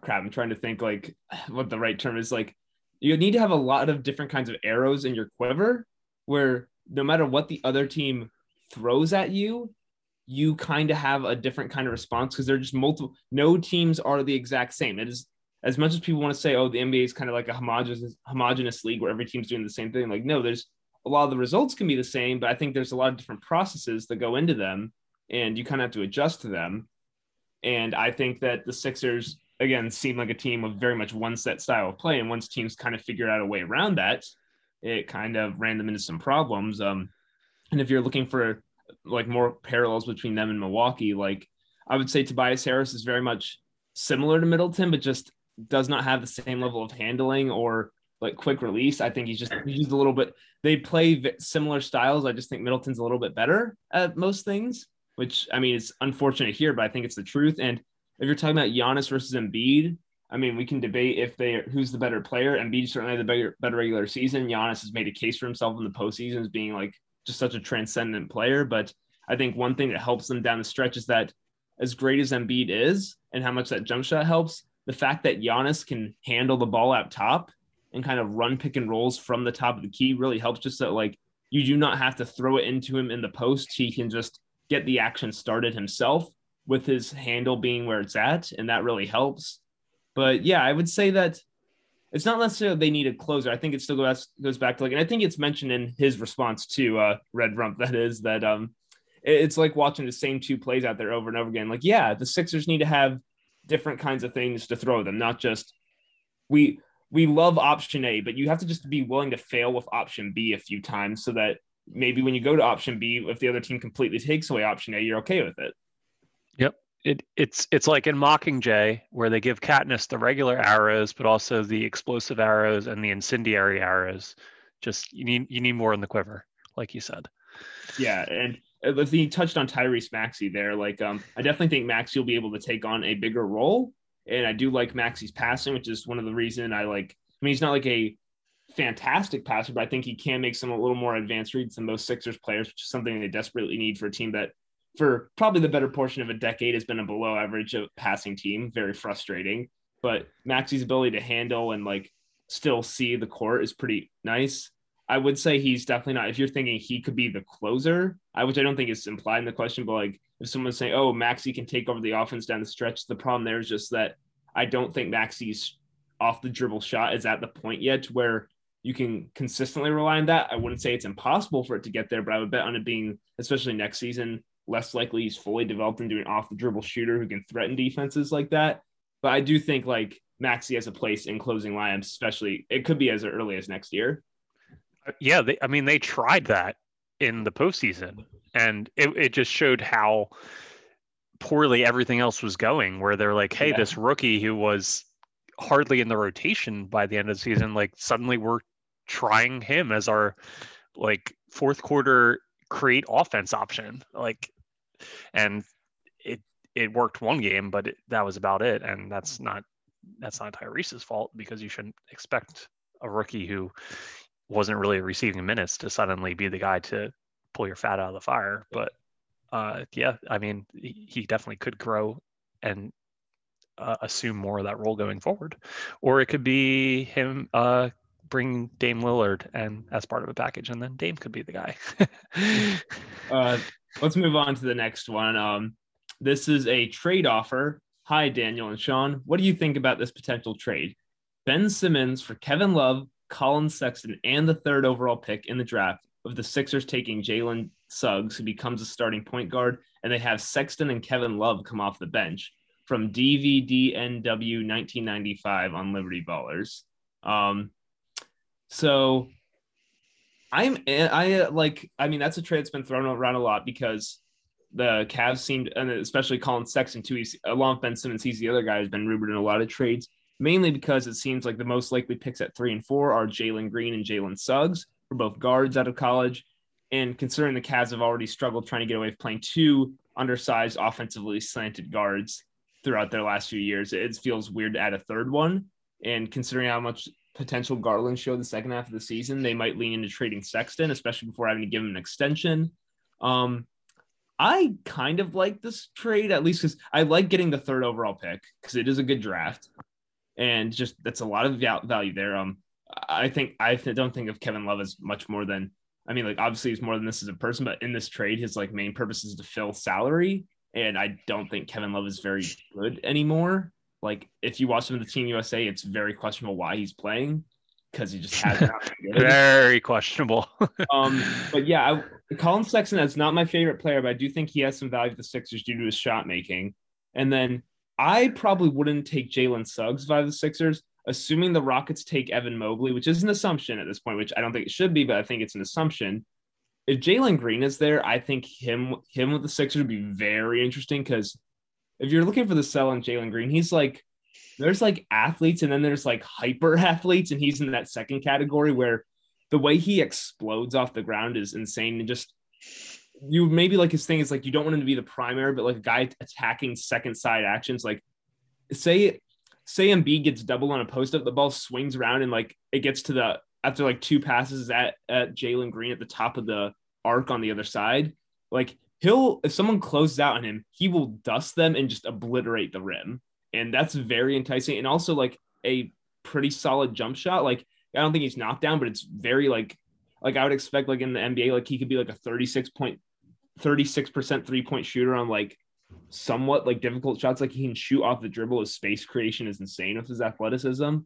crap, I'm trying to think like what the right term is. Like you need to have a lot of different kinds of arrows in your quiver, where no matter what the other team throws at you, you kind of have a different kind of response because they're just multiple. No teams are the exact same. It is as much as people want to say, oh, the NBA is kind of like a homogenous homogenous league where every team's doing the same thing. Like, no, there's a lot of the results can be the same, but I think there's a lot of different processes that go into them, and you kind of have to adjust to them. And I think that the Sixers again seem like a team of very much one set style of play, and once teams kind of figured out a way around that, it kind of ran them into some problems. Um, and if you're looking for like more parallels between them and Milwaukee, like I would say Tobias Harris is very much similar to Middleton, but just does not have the same level of handling or like quick release. I think he's just he's a little bit. They play similar styles. I just think Middleton's a little bit better at most things, which I mean it's unfortunate here, but I think it's the truth. And if you're talking about Giannis versus Embiid, I mean we can debate if they who's the better player. Embiid certainly had the better better regular season. Giannis has made a case for himself in the postseason as being like just such a transcendent player. But I think one thing that helps them down the stretch is that as great as Embiid is and how much that jump shot helps, the fact that Giannis can handle the ball out top and kind of run pick and rolls from the top of the key really helps just that like you do not have to throw it into him in the post. He can just get the action started himself with his handle being where it's at. And that really helps. But yeah, I would say that it's not necessarily they need a closer. I think it still goes goes back to like, and I think it's mentioned in his response to uh, Red Rump that is that um, it's like watching the same two plays out there over and over again. Like, yeah, the Sixers need to have different kinds of things to throw them, not just we we love option A, but you have to just be willing to fail with option B a few times so that maybe when you go to option B, if the other team completely takes away option A, you're okay with it. Yep. It, it's it's like in Mockingjay where they give Katniss the regular arrows, but also the explosive arrows and the incendiary arrows. Just you need you need more in the quiver, like you said. Yeah, and he touched on Tyrese Maxey there, like um, I definitely think Maxey will be able to take on a bigger role, and I do like Maxey's passing, which is one of the reason I like. I mean, he's not like a fantastic passer, but I think he can make some a little more advanced reads than most Sixers players, which is something they desperately need for a team that, for probably the better portion of a decade, has been a below average passing team. Very frustrating. But Maxey's ability to handle and like still see the court is pretty nice. I would say he's definitely not. If you're thinking he could be the closer, I which I don't think is implied in the question, but like if someone's saying, "Oh, Maxey can take over the offense down the stretch," the problem there is just that I don't think Maxey's off the dribble shot is at the point yet where you can consistently rely on that. I wouldn't say it's impossible for it to get there, but I would bet on it being, especially next season, less likely he's fully developed into an off the dribble shooter who can threaten defenses like that. But I do think like Maxey has a place in closing lineups, especially it could be as early as next year. Yeah, they, I mean they tried that in the postseason, and it, it just showed how poorly everything else was going. Where they're like, "Hey, yeah. this rookie who was hardly in the rotation by the end of the season, like suddenly we're trying him as our like fourth quarter create offense option like and it it worked one game but it, that was about it and that's not that's not Tyrese's fault because you shouldn't expect a rookie who wasn't really receiving minutes to suddenly be the guy to pull your fat out of the fire but uh yeah i mean he definitely could grow and uh, assume more of that role going forward or it could be him uh bring Dame Lillard and as part of a package, and then Dame could be the guy. uh, let's move on to the next one. Um, this is a trade offer. Hi, Daniel and Sean. What do you think about this potential trade? Ben Simmons for Kevin Love, Collin Sexton, and the third overall pick in the draft, of the Sixers taking Jalen Suggs, who becomes a starting point guard, and they have Sexton and Kevin Love come off the bench from DVDNW 1995 on Liberty Ballers. Um, so I'm I like I mean that's a trade that's been thrown around a lot because the Cavs seemed and especially Collin Sexton too. He's along Ben Simmons. He's the other guy who's been rumored in a lot of trades, mainly because it seems like the most likely picks at three and four are Jalen Green and Jalen Suggs for both guards out of college. And considering the Cavs have already struggled trying to get away with playing two undersized offensively slanted guards throughout their last few years, it feels weird to add a third one. And considering how much potential Garland showed the second half of the season, they might lean into trading Sexton, especially before having to give him an extension. Um, I kind of like this trade, at least because I like getting the third overall pick because it is a good draft, and just that's a lot of value there. Um, I think I don't think of Kevin Love as much more than I mean, like obviously he's more than this as a person, but in this trade, his like main purpose is to fill salary, and I don't think Kevin Love is very good anymore. Like if you watch him in the Team USA, it's very questionable why he's playing because he just has not very questionable. um, but yeah, I, Collin Sexton is not my favorite player, but I do think he has some value to the Sixers due to his shot making. And then I probably wouldn't take Jalen Suggs by the Sixers, assuming the Rockets take Evan Mobley, which is an assumption at this point, which I don't think it should be, but I think it's an assumption. If Jalen Green is there, I think him him with the Sixers would be very interesting because if you're looking for the sell on Jalen Green, he's like there's like athletes and then there's like hyper athletes, and he's in that second category where the way he explodes off the ground is insane and just you maybe like his thing is like you don't want him to be the primary, but like a guy attacking second side actions, like say say Embiid gets double on a post up, the ball swings around and like it gets to the after like two passes at at Jalen Green at the top of the arc on the other side. Like he'll if someone closes out on him, he will dust them and just obliterate the rim. And that's very enticing. And also like a pretty solid jump shot. Like I don't think he's knocked down, but it's very like like I would expect like in the NBA, like he could be like a 36 point 36% three point shooter on like somewhat like difficult shots. Like he can shoot off the dribble. His space creation is insane with his athleticism.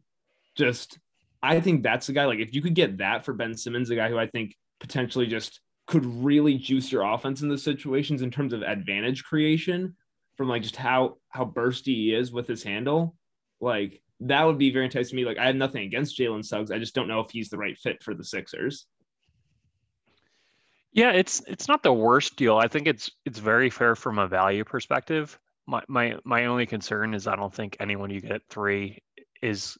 Just I think that's the guy. Like if you could get that for Ben Simmons, a guy who I think potentially just could really juice your offense in those situations in terms of advantage creation from like just how how bursty he is with his handle. Like that would be very enticing to me. Like I have nothing against Jalen Suggs. I just don't know if he's the right fit for the Sixers. Yeah, it's it's not the worst deal. I think it's it's very fair from a value perspective. My my my only concern is I don't think anyone you get at three is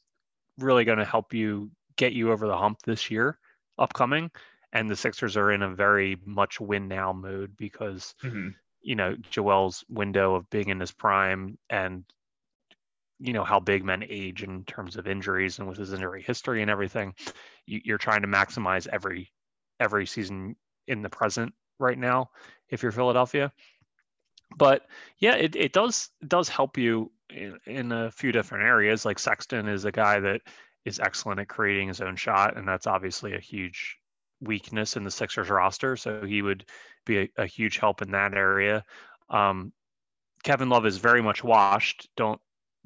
really going to help you get you over the hump this year upcoming and the Sixers are in a very much win now mood because mm-hmm. you know Joel's window of being in his prime and you know how big men age in terms of injuries and with his injury history and everything you, are trying to maximize every every season in the present right now if you're Philadelphia but yeah it, it does does help you in, in a few different areas like Sexton is a guy that is excellent at creating his own shot and that's obviously a huge weakness in the Sixers roster, so he would be a, a huge help in that area. Um, Kevin Love is very much washed. Don't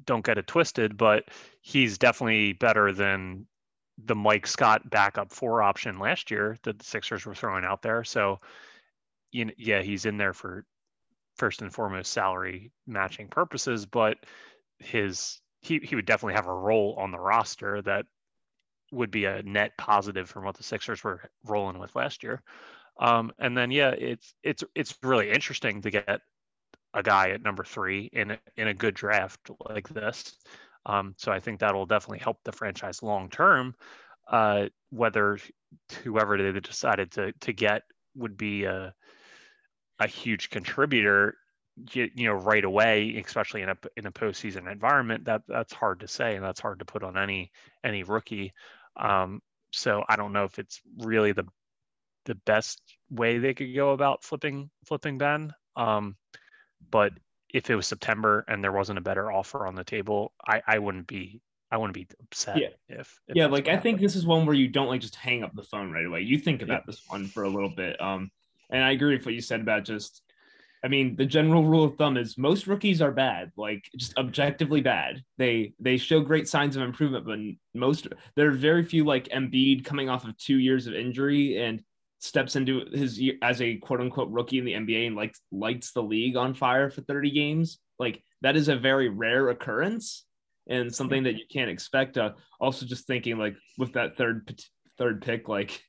don't get it twisted, but he's definitely better than the Mike Scott backup four option last year that the Sixers were throwing out there. So, you know, yeah, he's in there for first and foremost salary matching purposes, but his he he would definitely have a role on the roster that would be a net positive from what the Sixers were rolling with last year. Um, and then yeah, it's it's it's really interesting to get a guy at number three in a, in a good draft like this. Um, so I think that'll definitely help the franchise long term. Uh, whether whoever they decided to to get would be a a huge contributor, you, you know, right away, especially in a in a postseason environment. That that's hard to say, and that's hard to put on any any rookie. Um, so I don't know if it's really the the best way they could go about flipping flipping Ben. Um, but if it was September and there wasn't a better offer on the table, I, I wouldn't be I wouldn't be upset yeah. if, if yeah, like I think this is one where you don't like just hang up the phone right away. You think about yeah. this one for a little bit. Um, and I agree with what you said about just. I mean, the general rule of thumb is most rookies are bad, like just objectively bad. They they show great signs of improvement, but most there are very few like Embiid coming off of two years of injury and steps into his year as a quote unquote rookie in the NBA and like lights the league on fire for 30 games. Like that is a very rare occurrence and something that you can't expect. Uh, also, just thinking like with that third third pick, like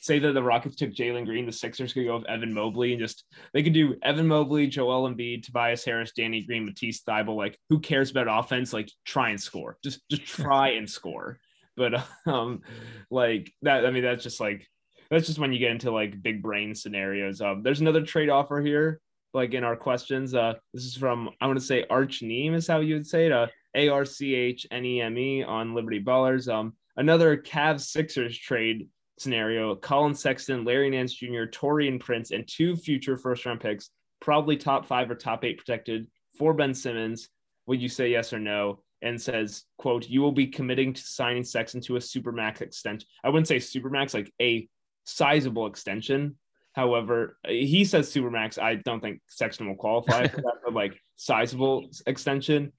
say that the Rockets took Jalen Green, the Sixers could go with Evan Mobley and just they could do Evan Mobley, Joel Embiid, Tobias Harris, Danny Green, Matisse Thybulle. Like who cares about offense? Like try and score. Just just try and score. But um, like that. I mean, that's just like that's just when you get into like big brain scenarios. Um, there's another trade offer here, like in our questions. Uh, this is from I want to say Arch Neem is how you would say it. Uh, A R C H N E M E on Liberty Ballers. Um, another Cavs Sixers trade scenario: Collin Sexton, Larry Nance Jr., Taurean Prince, and two future first round picks, probably top five or top eight protected for Ben Simmons. Would you say yes or no? and says, quote, you will be committing to signing Sexton to a supermax extension. I wouldn't say supermax, like a sizable extension. However, he says Supermax. I don't think Sexton will qualify for that, but like sizable extension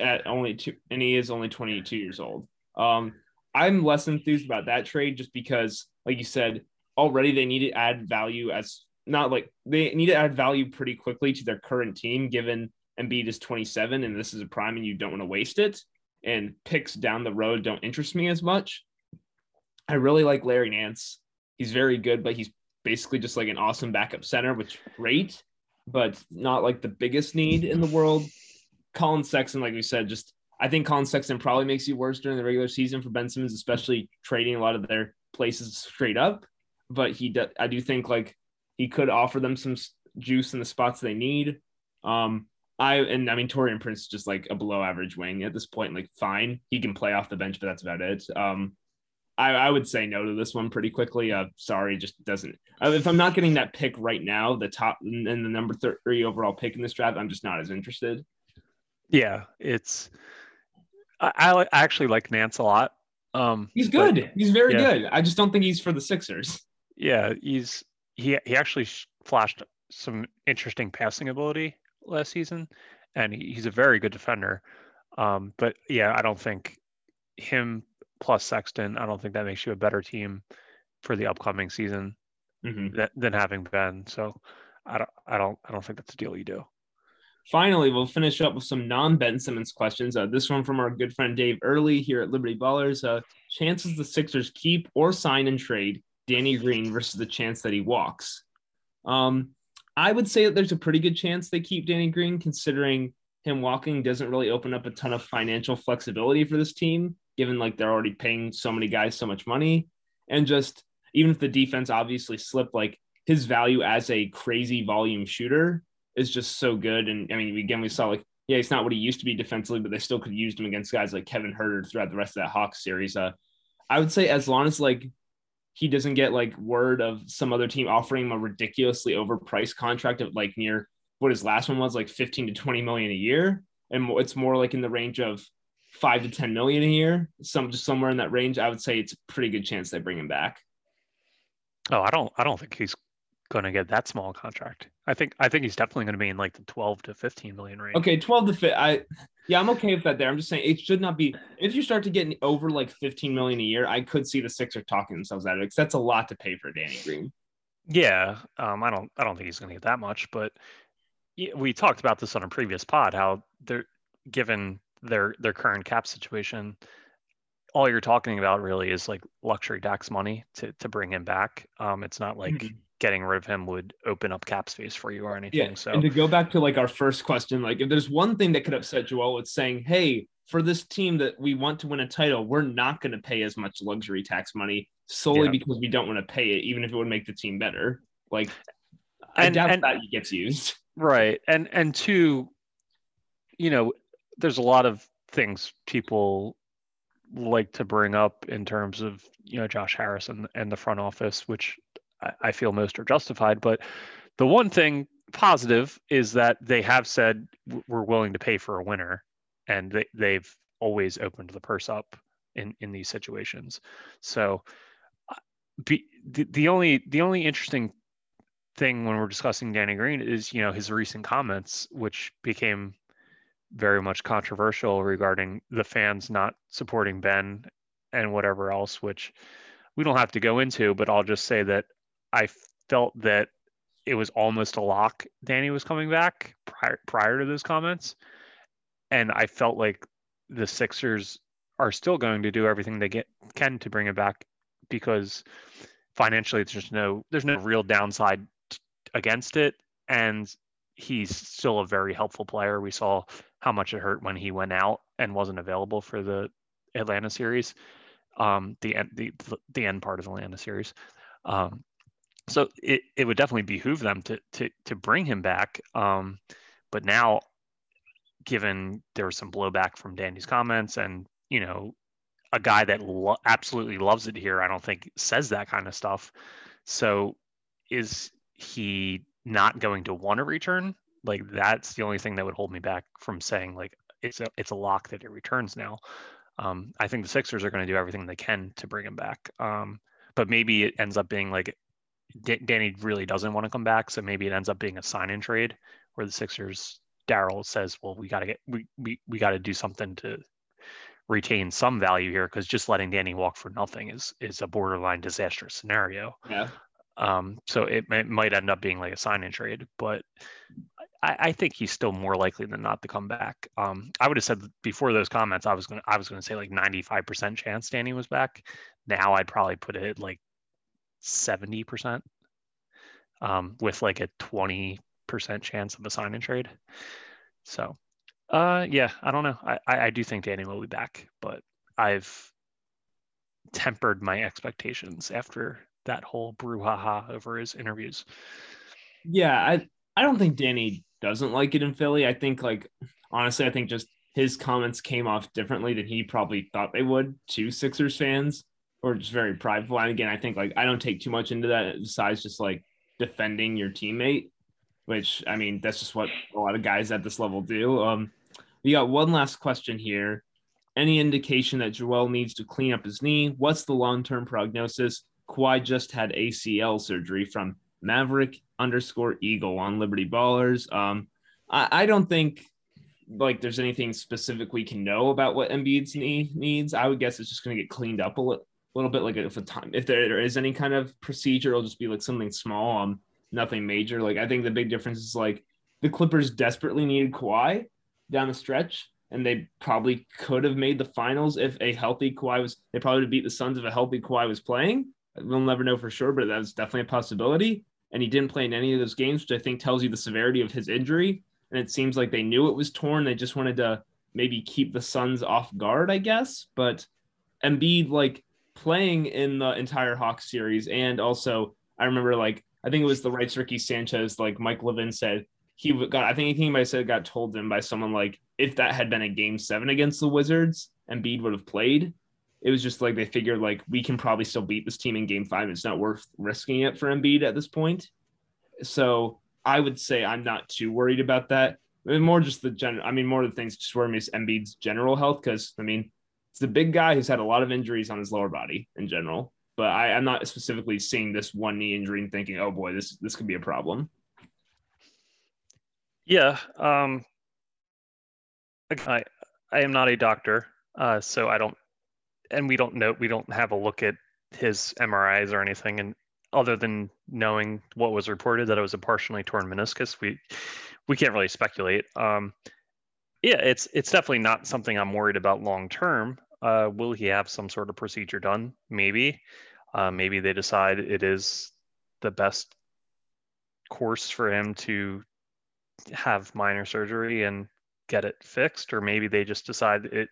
at only two, and he is only 22 years old. Um, I'm less enthused about that trade just because, like you said, already they need to add value as not like they need to add value pretty quickly to their current team, given Embiid is 27 and this is a prime and you don't want to waste it. And picks down the road don't interest me as much. I really like Larry Nance. He's very good, but he's basically just like an awesome backup center, which great, but not like the biggest need in the world. Collin Sexton, like we said, just I think Collin Sexton probably makes you worse during the regular season for Ben Simmons, especially trading a lot of their places straight up. But he, do, I do think like he could offer them some juice in the spots they need. Um, I and I mean Taurean Prince is just like a below average wing at this point. Like fine, he can play off the bench, but that's about it. Um, I, I would say no to this one pretty quickly. Uh, sorry, just doesn't. Uh, if I'm not getting that pick right now, the top and the number three overall pick in this draft, I'm just not as interested. Yeah, it's. I, I actually like Nance a lot. Um, he's good. But, he's very yeah. good. I just don't think he's for the Sixers. Yeah, he's he he actually flashed some interesting passing ability last season, and he, he's a very good defender. Um, but yeah, I don't think him plus Sexton, I don't think that makes you a better team for the upcoming season mm-hmm. than, than having Ben. So I don't, I don't, I don't think that's a deal you do. Finally, we'll finish up with some non-Ben Simmons questions. Uh, this one from our good friend Dave Early here at Liberty Ballers. Uh, chances the Sixers keep or sign and trade Danny Green versus the chance that he walks. Um, I would say that there's a pretty good chance they keep Danny Green, considering him walking doesn't really open up a ton of financial flexibility for this team given like they're already paying so many guys so much money. And just even if the defense obviously slipped, like his value as a crazy volume shooter is just so good. And I mean, again, we saw like, yeah, he's not what he used to be defensively, but they still could have used him against guys like Kevin Huerter throughout the rest of that Hawks series. Uh, I would say as long as like he doesn't get like word of some other team offering him a ridiculously overpriced contract of like near what his last one was like 15 to 20 million a year. And it's more like in the range of five to 10 million a year, some just somewhere in that range, I would say it's a pretty good chance they bring him back. Oh, I don't I don't think he's going to get that small contract. I think I think he's definitely going to be in like the 12 to 15 million range. Okay, 12 to fit. I yeah, I'm okay with that there. I'm just saying it should not be if you start to get over like 15 million a year, I could see the Sixers talking themselves out of it because that's a lot to pay for Danny Green. Yeah, um, I don't I don't think he's going to get that much, but we talked about this on a previous pod how they're given their their current cap situation all you're talking about really is like luxury tax money to to bring him back um it's not like mm-hmm getting rid of him would open up cap space for you or anything. Yeah. So and to go back to like our first question, like if there's one thing that could upset Joel, it's saying, hey, for this team that we want to win a title, we're not going to pay as much luxury tax money solely yeah. because we don't want to pay it, even if it would make the team better. Like I and, doubt and, that gets used. Right. And and two, you know, there's a lot of things people like to bring up in terms of you know Josh Harris and, and the front office, which I, feel most are justified. But the one thing positive is that they have said we're willing to pay for a winner, and they, they've always opened the purse up in in these situations. So, uh, be, the, the only the only interesting thing when we're discussing Danny Green is you know his recent comments, which became very much controversial regarding the fans not supporting Ben and whatever else, which we don't have to go into, but I'll just say that I felt that it was almost a lock Danny was coming back prior prior to those comments. And I felt like the Sixers are still going to do everything they get can to bring it back because financially there's just no there's no real downside t- against it and he's still a very helpful player. We saw how much it hurt when he went out and wasn't available for the Atlanta series, um, the end the the end part of the Atlanta series. Um, so it, it would definitely behoove them to to to bring him back. Um, but now, given there was some blowback from Danny's comments, and you know, a guy that lo- absolutely loves it here, I don't think says that kind of stuff. So, is he not going to want to return? Like that's the only thing that would hold me back from saying like it's a it's a lock that it returns now. Um, I think the Sixers are going to do everything they can to bring him back. Um, but maybe it ends up being like D- Danny really doesn't want to come back, so maybe it ends up being a sign and trade where the Sixers Daryl says, "Well, we got to get we we, we got to do something to retain some value here because just letting Danny walk for nothing is is a borderline disastrous scenario." Yeah. Um, so it, it might end up being like a sign and trade, but I, I, think he's still more likely than not to come back. Um, I would have said before those comments, I was gonna I was gonna say like 95% chance Danny was back. Now I'd probably put it like 70% um, with like a 20% chance of a sign and trade. So, uh, yeah, I don't know. I, I, I do think Danny will be back, but I've tempered my expectations after that whole brouhaha over his interviews. Yeah, I, I don't think Danny doesn't like it in Philly. I think, like, honestly, I think just his comments came off differently than he probably thought they would to Sixers fans or just very prideful. And again, I think like I don't take too much into that besides just like defending your teammate, which I mean that's just what a lot of guys at this level do. Um, we got one last question here. Any indication that Joel needs to clean up his knee? What's the long-term prognosis? Kawhi just had ACL surgery from Maverick underscore Eagle on Liberty Ballers. Um, I, I don't think like there's anything specific we can know about what Embiid's knee needs. I would guess it's just going to get cleaned up a little little bit like if a time if there is any kind of procedure, it'll just be like something small, um, nothing major. Like I think the big difference is like the Clippers desperately needed Kawhi down the stretch, and they probably could have made the finals if a healthy Kawhi was. They probably would beat the Suns if a healthy Kawhi was playing. We'll never know for sure, but that's definitely a possibility. And he didn't play in any of those games, which I think tells you the severity of his injury. And it seems like they knew it was torn. They just wanted to maybe keep the Suns off guard, I guess. But Embiid, like playing in the entire Hawks series. And also, I remember like, I think it was the rights Ricky Sanchez, like Mike Levin said, he got, I think he might have said, got told him by someone like, if that had been a game seven against the Wizards, Embiid would have played. It was just like they figured like we can probably still beat this team in game five. It's not worth risking it for Embiid at this point. So I would say I'm not too worried about that. More just the general. I mean, more of the things just worry me is Embiid's general health because I mean it's a big guy who's had a lot of injuries on his lower body in general. but I, I'm not specifically seeing this one knee injury and thinking, oh boy, this this could be a problem. Yeah. Um, I I am not a doctor, uh, so I don't, and we don't know, we don't have a look at his MRIs or anything, and other than knowing what was reported that it was a partially torn meniscus, we we can't really speculate. Um, yeah, it's it's definitely not something I'm worried about long term. Uh, will he have some sort of procedure done? Maybe. Uh, maybe they decide it is the best course for him to have minor surgery and get it fixed, or maybe they just decide it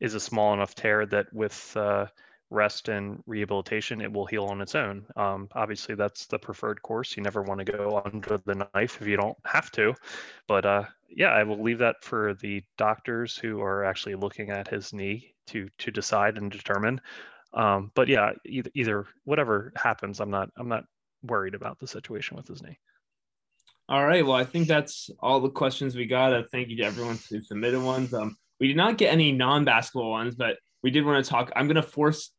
is a small enough tear that with uh, rest and rehabilitation, it will heal on its own. Um, obviously, that's the preferred course. You never want to go under the knife if you don't have to. But uh, yeah, I will leave that for the doctors who are actually looking at his knee to to decide and determine. Um, but yeah, either, either whatever happens, I'm not I'm not worried about the situation with his knee. All right. Well, I think that's all the questions we got. Uh, thank you to everyone who submitted ones. Um, we did not get any non-basketball ones, but we did want to talk. I'm going to force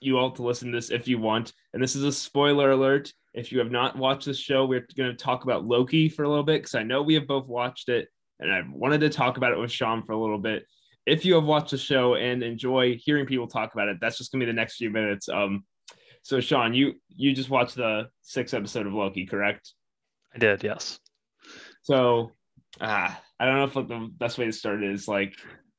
you all to listen to this if you want. And this is a spoiler alert. If you have not watched this show, we're going to talk about Loki for a little bit because I know we have both watched it, and I wanted to talk about it with Sean for a little bit. If you have watched the show and enjoy hearing people talk about it, that's just going to be the next few minutes. Um, so Sean, you you just watched the sixth episode of Loki, correct? I did, yes. So, ah, I don't know if the best way to start is like,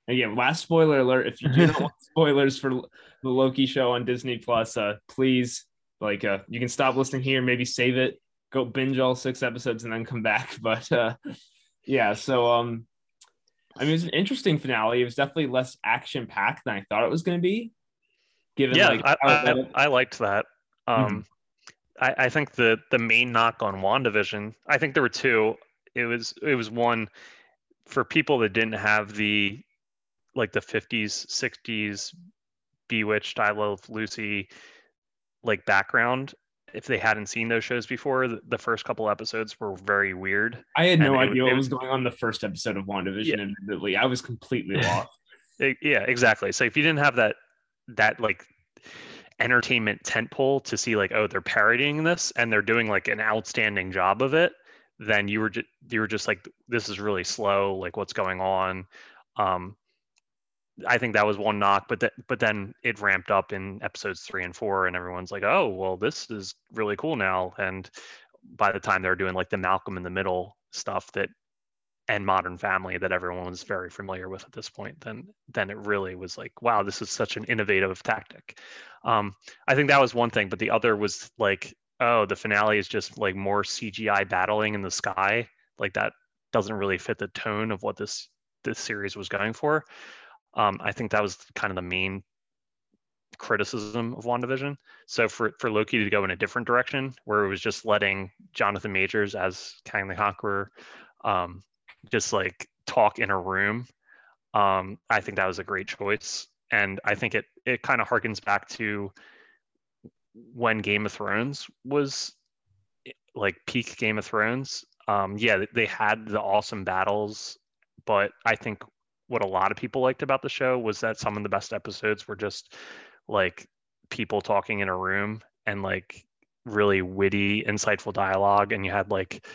again, last spoiler alert. If you do not want spoilers for the Loki show on Disney Plus, uh, please, like, uh, you can stop listening here, maybe save it, go binge all six episodes, and then come back. But uh, yeah, so um, I mean, it was an interesting finale. It was definitely less action packed than I thought it was going to be. Given, yeah, like, I, I, I, liked that. Um, mm-hmm. I, I think the the main knock on WandaVision, I think there were two. It was it was one for people that didn't have the like the 50s, 60s Bewitched, I Love Lucy like background. If they hadn't seen those shows before, the, first couple episodes were very weird. I had no idea it, what was going on the first episode of WandaVision. Yeah. Admittedly, I was completely lost. yeah, exactly. So if you didn't have that that like entertainment tentpole to see like oh they're parodying this and they're doing like an outstanding job of it then you were just you were just like this is really slow like what's going on um i think that was one knock but that but then it ramped up in episodes three and four and everyone's like oh well this is really cool now and by the time they're doing like the malcolm in the middle stuff that and Modern Family that everyone was very familiar with at this point, then then it really was like, wow, this is such an innovative tactic. Um, I think that was one thing, but the other was like, oh, the finale is just like more CGI battling in the sky. Like that doesn't really fit the tone of what this this series was going for. Um, I think that was kind of the main criticism of WandaVision. So for for Loki to go in a different direction, where it was just letting Jonathan Majors as Kang the Conqueror um, just like talk in a room. Um, I think that was a great choice, and I think it it kind of harkens back to when Game of Thrones was like peak Game of Thrones. Um, yeah, they had the awesome battles, but I think what a lot of people liked about the show was that some of the best episodes were just like people talking in a room and like really witty, insightful dialogue, and you had like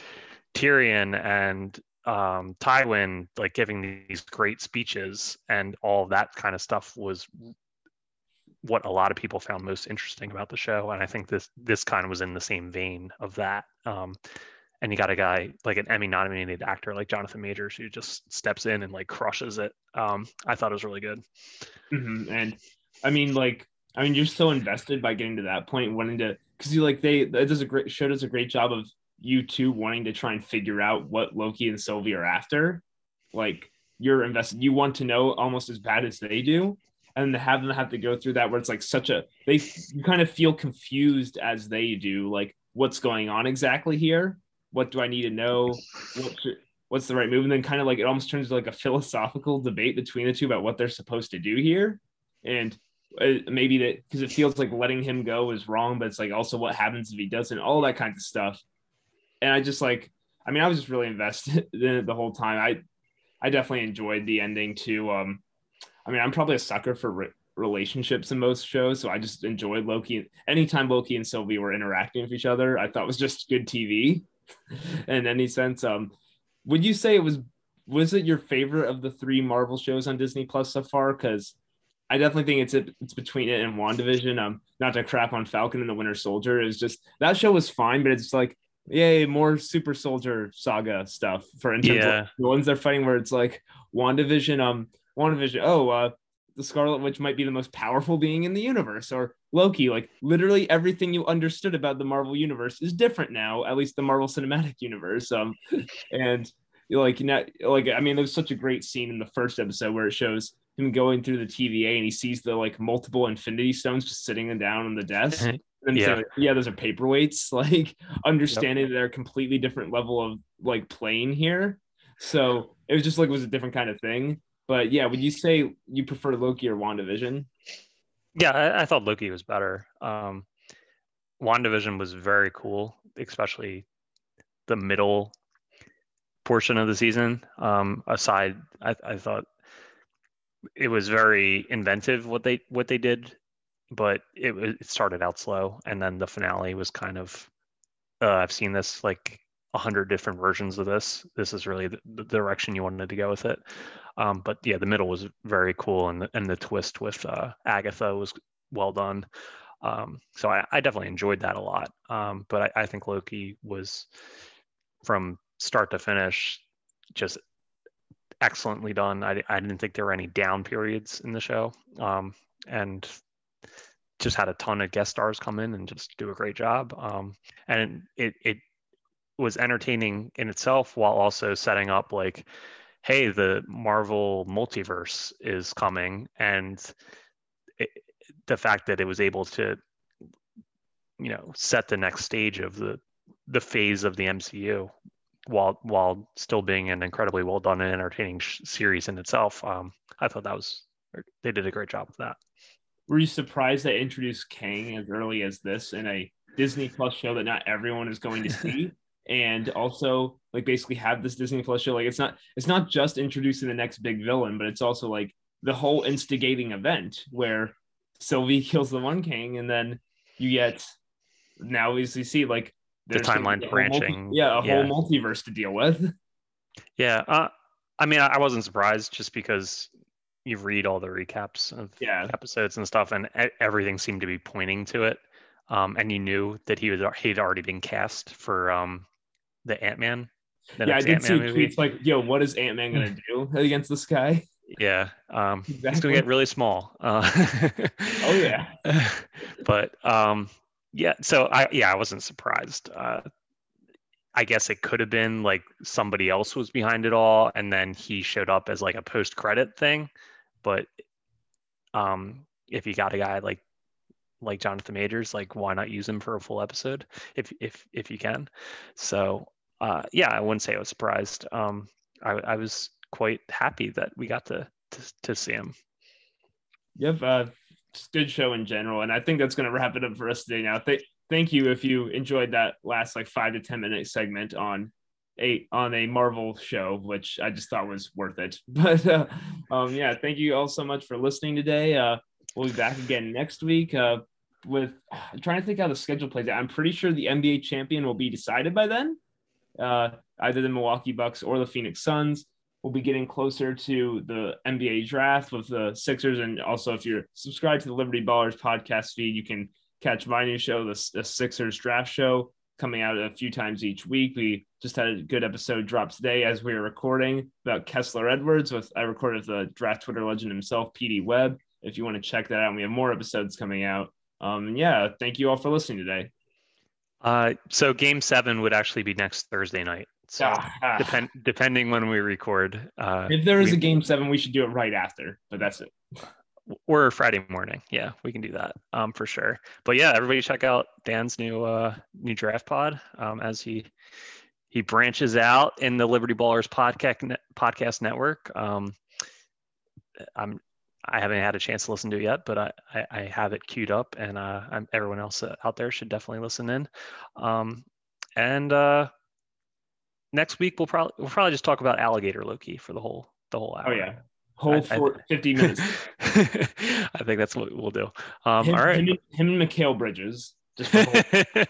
Tyrion and um, Tywin like giving these great speeches and all that kind of stuff was what a lot of people found most interesting about the show. And I think this this kind of was in the same vein of that. Um, and you got a guy like an Emmy nominated actor like Jonathan Majors who just steps in and like crushes it. Um, I thought it was really good. Mm-hmm. And I mean, like, I mean, you're so invested by getting to that point, wanting to, because you like they it does a great show does a great job of you two wanting to try and figure out what Loki and Sylvie are after, like you're invested, you want to know almost as bad as they do. And to have them have to go through that where it's like such a they you kind of feel confused as they do, like what's going on exactly here? What do I need to know? What should, what's the right move? And then kind of like it almost turns into like a philosophical debate between the two about what they're supposed to do here. And uh, maybe that because it feels like letting him go is wrong, but it's like also what happens if he doesn't, all that kind of stuff and I just like, I mean, I was just really invested in it the whole time. I, I definitely enjoyed the ending too. Um, I mean, I'm probably a sucker for re- relationships in most shows. So I just enjoyed Loki. Anytime Loki and Sylvie were interacting with each other, I thought was just good TV in any sense. Um, would you say it was was it your favorite of the three Marvel shows on Disney Plus so far? Because I definitely think it's it's between it and WandaVision. Um, not to crap on Falcon and the Winter Soldier is just that show was fine, but it's like yay, more super soldier saga stuff for in terms yeah. of the ones they're fighting where it's like WandaVision, um, WandaVision, oh, uh, the Scarlet Witch might be the most powerful being in the universe, or Loki, like literally everything you understood about the Marvel universe is different now, at least the Marvel Cinematic Universe. Um, and like, not, like I mean, there's such a great scene in the first episode where it shows him going through the TVA and he sees the like multiple Infinity Stones just sitting down on the desk. and yeah. Like, yeah, those are paperweights. Like understanding yep. they're a completely different level of like playing here. So it was just like it was a different kind of thing. But yeah, would you say you prefer Loki or WandaVision? Yeah, I, I thought Loki was better. Um, WandaVision was very cool, especially the middle portion of the season. Um, aside, I, I thought it was very inventive what they what they did but it, it started out slow and then the finale was kind of uh, i've seen this like hundred different versions of this this is really the, the, direction you wanted to go with it um, but yeah the middle was very cool and the, and the twist with uh, agatha was well done um, so I, I, definitely enjoyed that a lot um, but I, I think loki was from start to finish just excellently done. I, I didn't think there were any down periods in the show. Um, and just had a ton of guest stars come in and just do a great job. Um, and it, it was entertaining in itself while also setting up like, hey, the Marvel multiverse is coming. And it, the fact that it was able to, you know, set the next stage of the the phase of the MCU while while still being an incredibly well done and entertaining sh- series in itself. Um, I thought that was they did a great job of that. Were you surprised they introduced Kang as early as this in a Disney Plus show that not everyone is going to see? And also like basically have this Disney Plus show. Like it's not it's not just introducing the next big villain, but it's also like the whole instigating event where Sylvie kills the one King, and then you get now we see like the timeline branching. Multi- yeah, a yeah. whole multiverse to deal with. Yeah, uh, I mean, I wasn't surprised just because you read all the recaps of yeah. episodes and stuff, and everything seemed to be pointing to it. Um, and you knew that he was he'd already been cast for um, the Ant Man. Yeah, I did Ant-Man see movie. tweets like, "Yo, what is Ant Man gonna do against this guy?" Yeah, um, exactly. gonna get really small. Uh, oh yeah, but um, yeah so i yeah i wasn't surprised uh i guess it could have been like somebody else was behind it all and then he showed up as like a post credit thing but um if you got a guy like like jonathan majors like why not use him for a full episode if if if you can so uh yeah i wouldn't say i was surprised um i, I was quite happy that we got to to, to see him yep uh good show in general. And I think that's going to wrap it up for us today. Now, th- thank you if you enjoyed that last like five to ten minute segment on a on a Marvel show, which I just thought was worth it. But uh, um, yeah, thank you all so much for listening today. Uh, we'll be back again next week. Uh, with I'm trying to think how the schedule plays out. I'm pretty sure the NBA champion will be decided by then. Uh, either the Milwaukee Bucks or the Phoenix Suns we'll be getting closer to the NBA draft with the Sixers. And also, if you're subscribed to the Liberty Ballers podcast feed, you can catch my new show, the, the Sixers Draft Show, coming out a few times each week. We just had a good episode drop today as we were recording about Kessler Edwards. With I recorded the draft Twitter legend himself, PD Webb. If you want to check that out, we have more episodes coming out. Um, and yeah, thank you all for listening today. Uh, so game seven would actually be next Thursday night. So ah, depend depending when we record. Uh, if there is we, a game seven, we should do it right after. But that's it. Or Friday morning. Yeah, we can do that um, for sure. But yeah, everybody check out Dan's new uh, new draft pod um, as he he branches out in the Liberty Ballers podcast podcast network. Um, I'm I haven't had a chance to listen to it yet, but I, I, I have it queued up, and uh, everyone else out there should definitely listen in. Um, and uh, next week we'll probably we'll probably just talk about alligator Loki for the whole the whole hour. Oh yeah, whole I- for 50 minutes. I think that's what we'll do. Um, Him, all right. him, and- him and Mikal Bridges. Just for the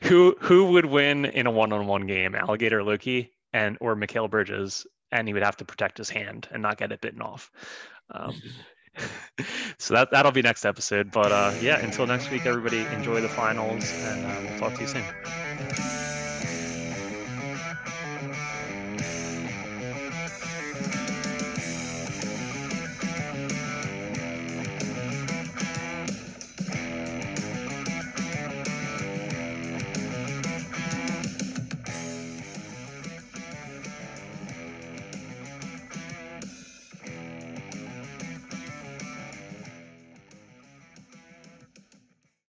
whole- who who would win in a one-on-one game? Alligator Loki and or Mikal Bridges, and he would have to protect his hand and not get it bitten off. Um, so that that'll be next episode. But uh, yeah, until next week, everybody enjoy the finals, and uh, we'll talk to you soon.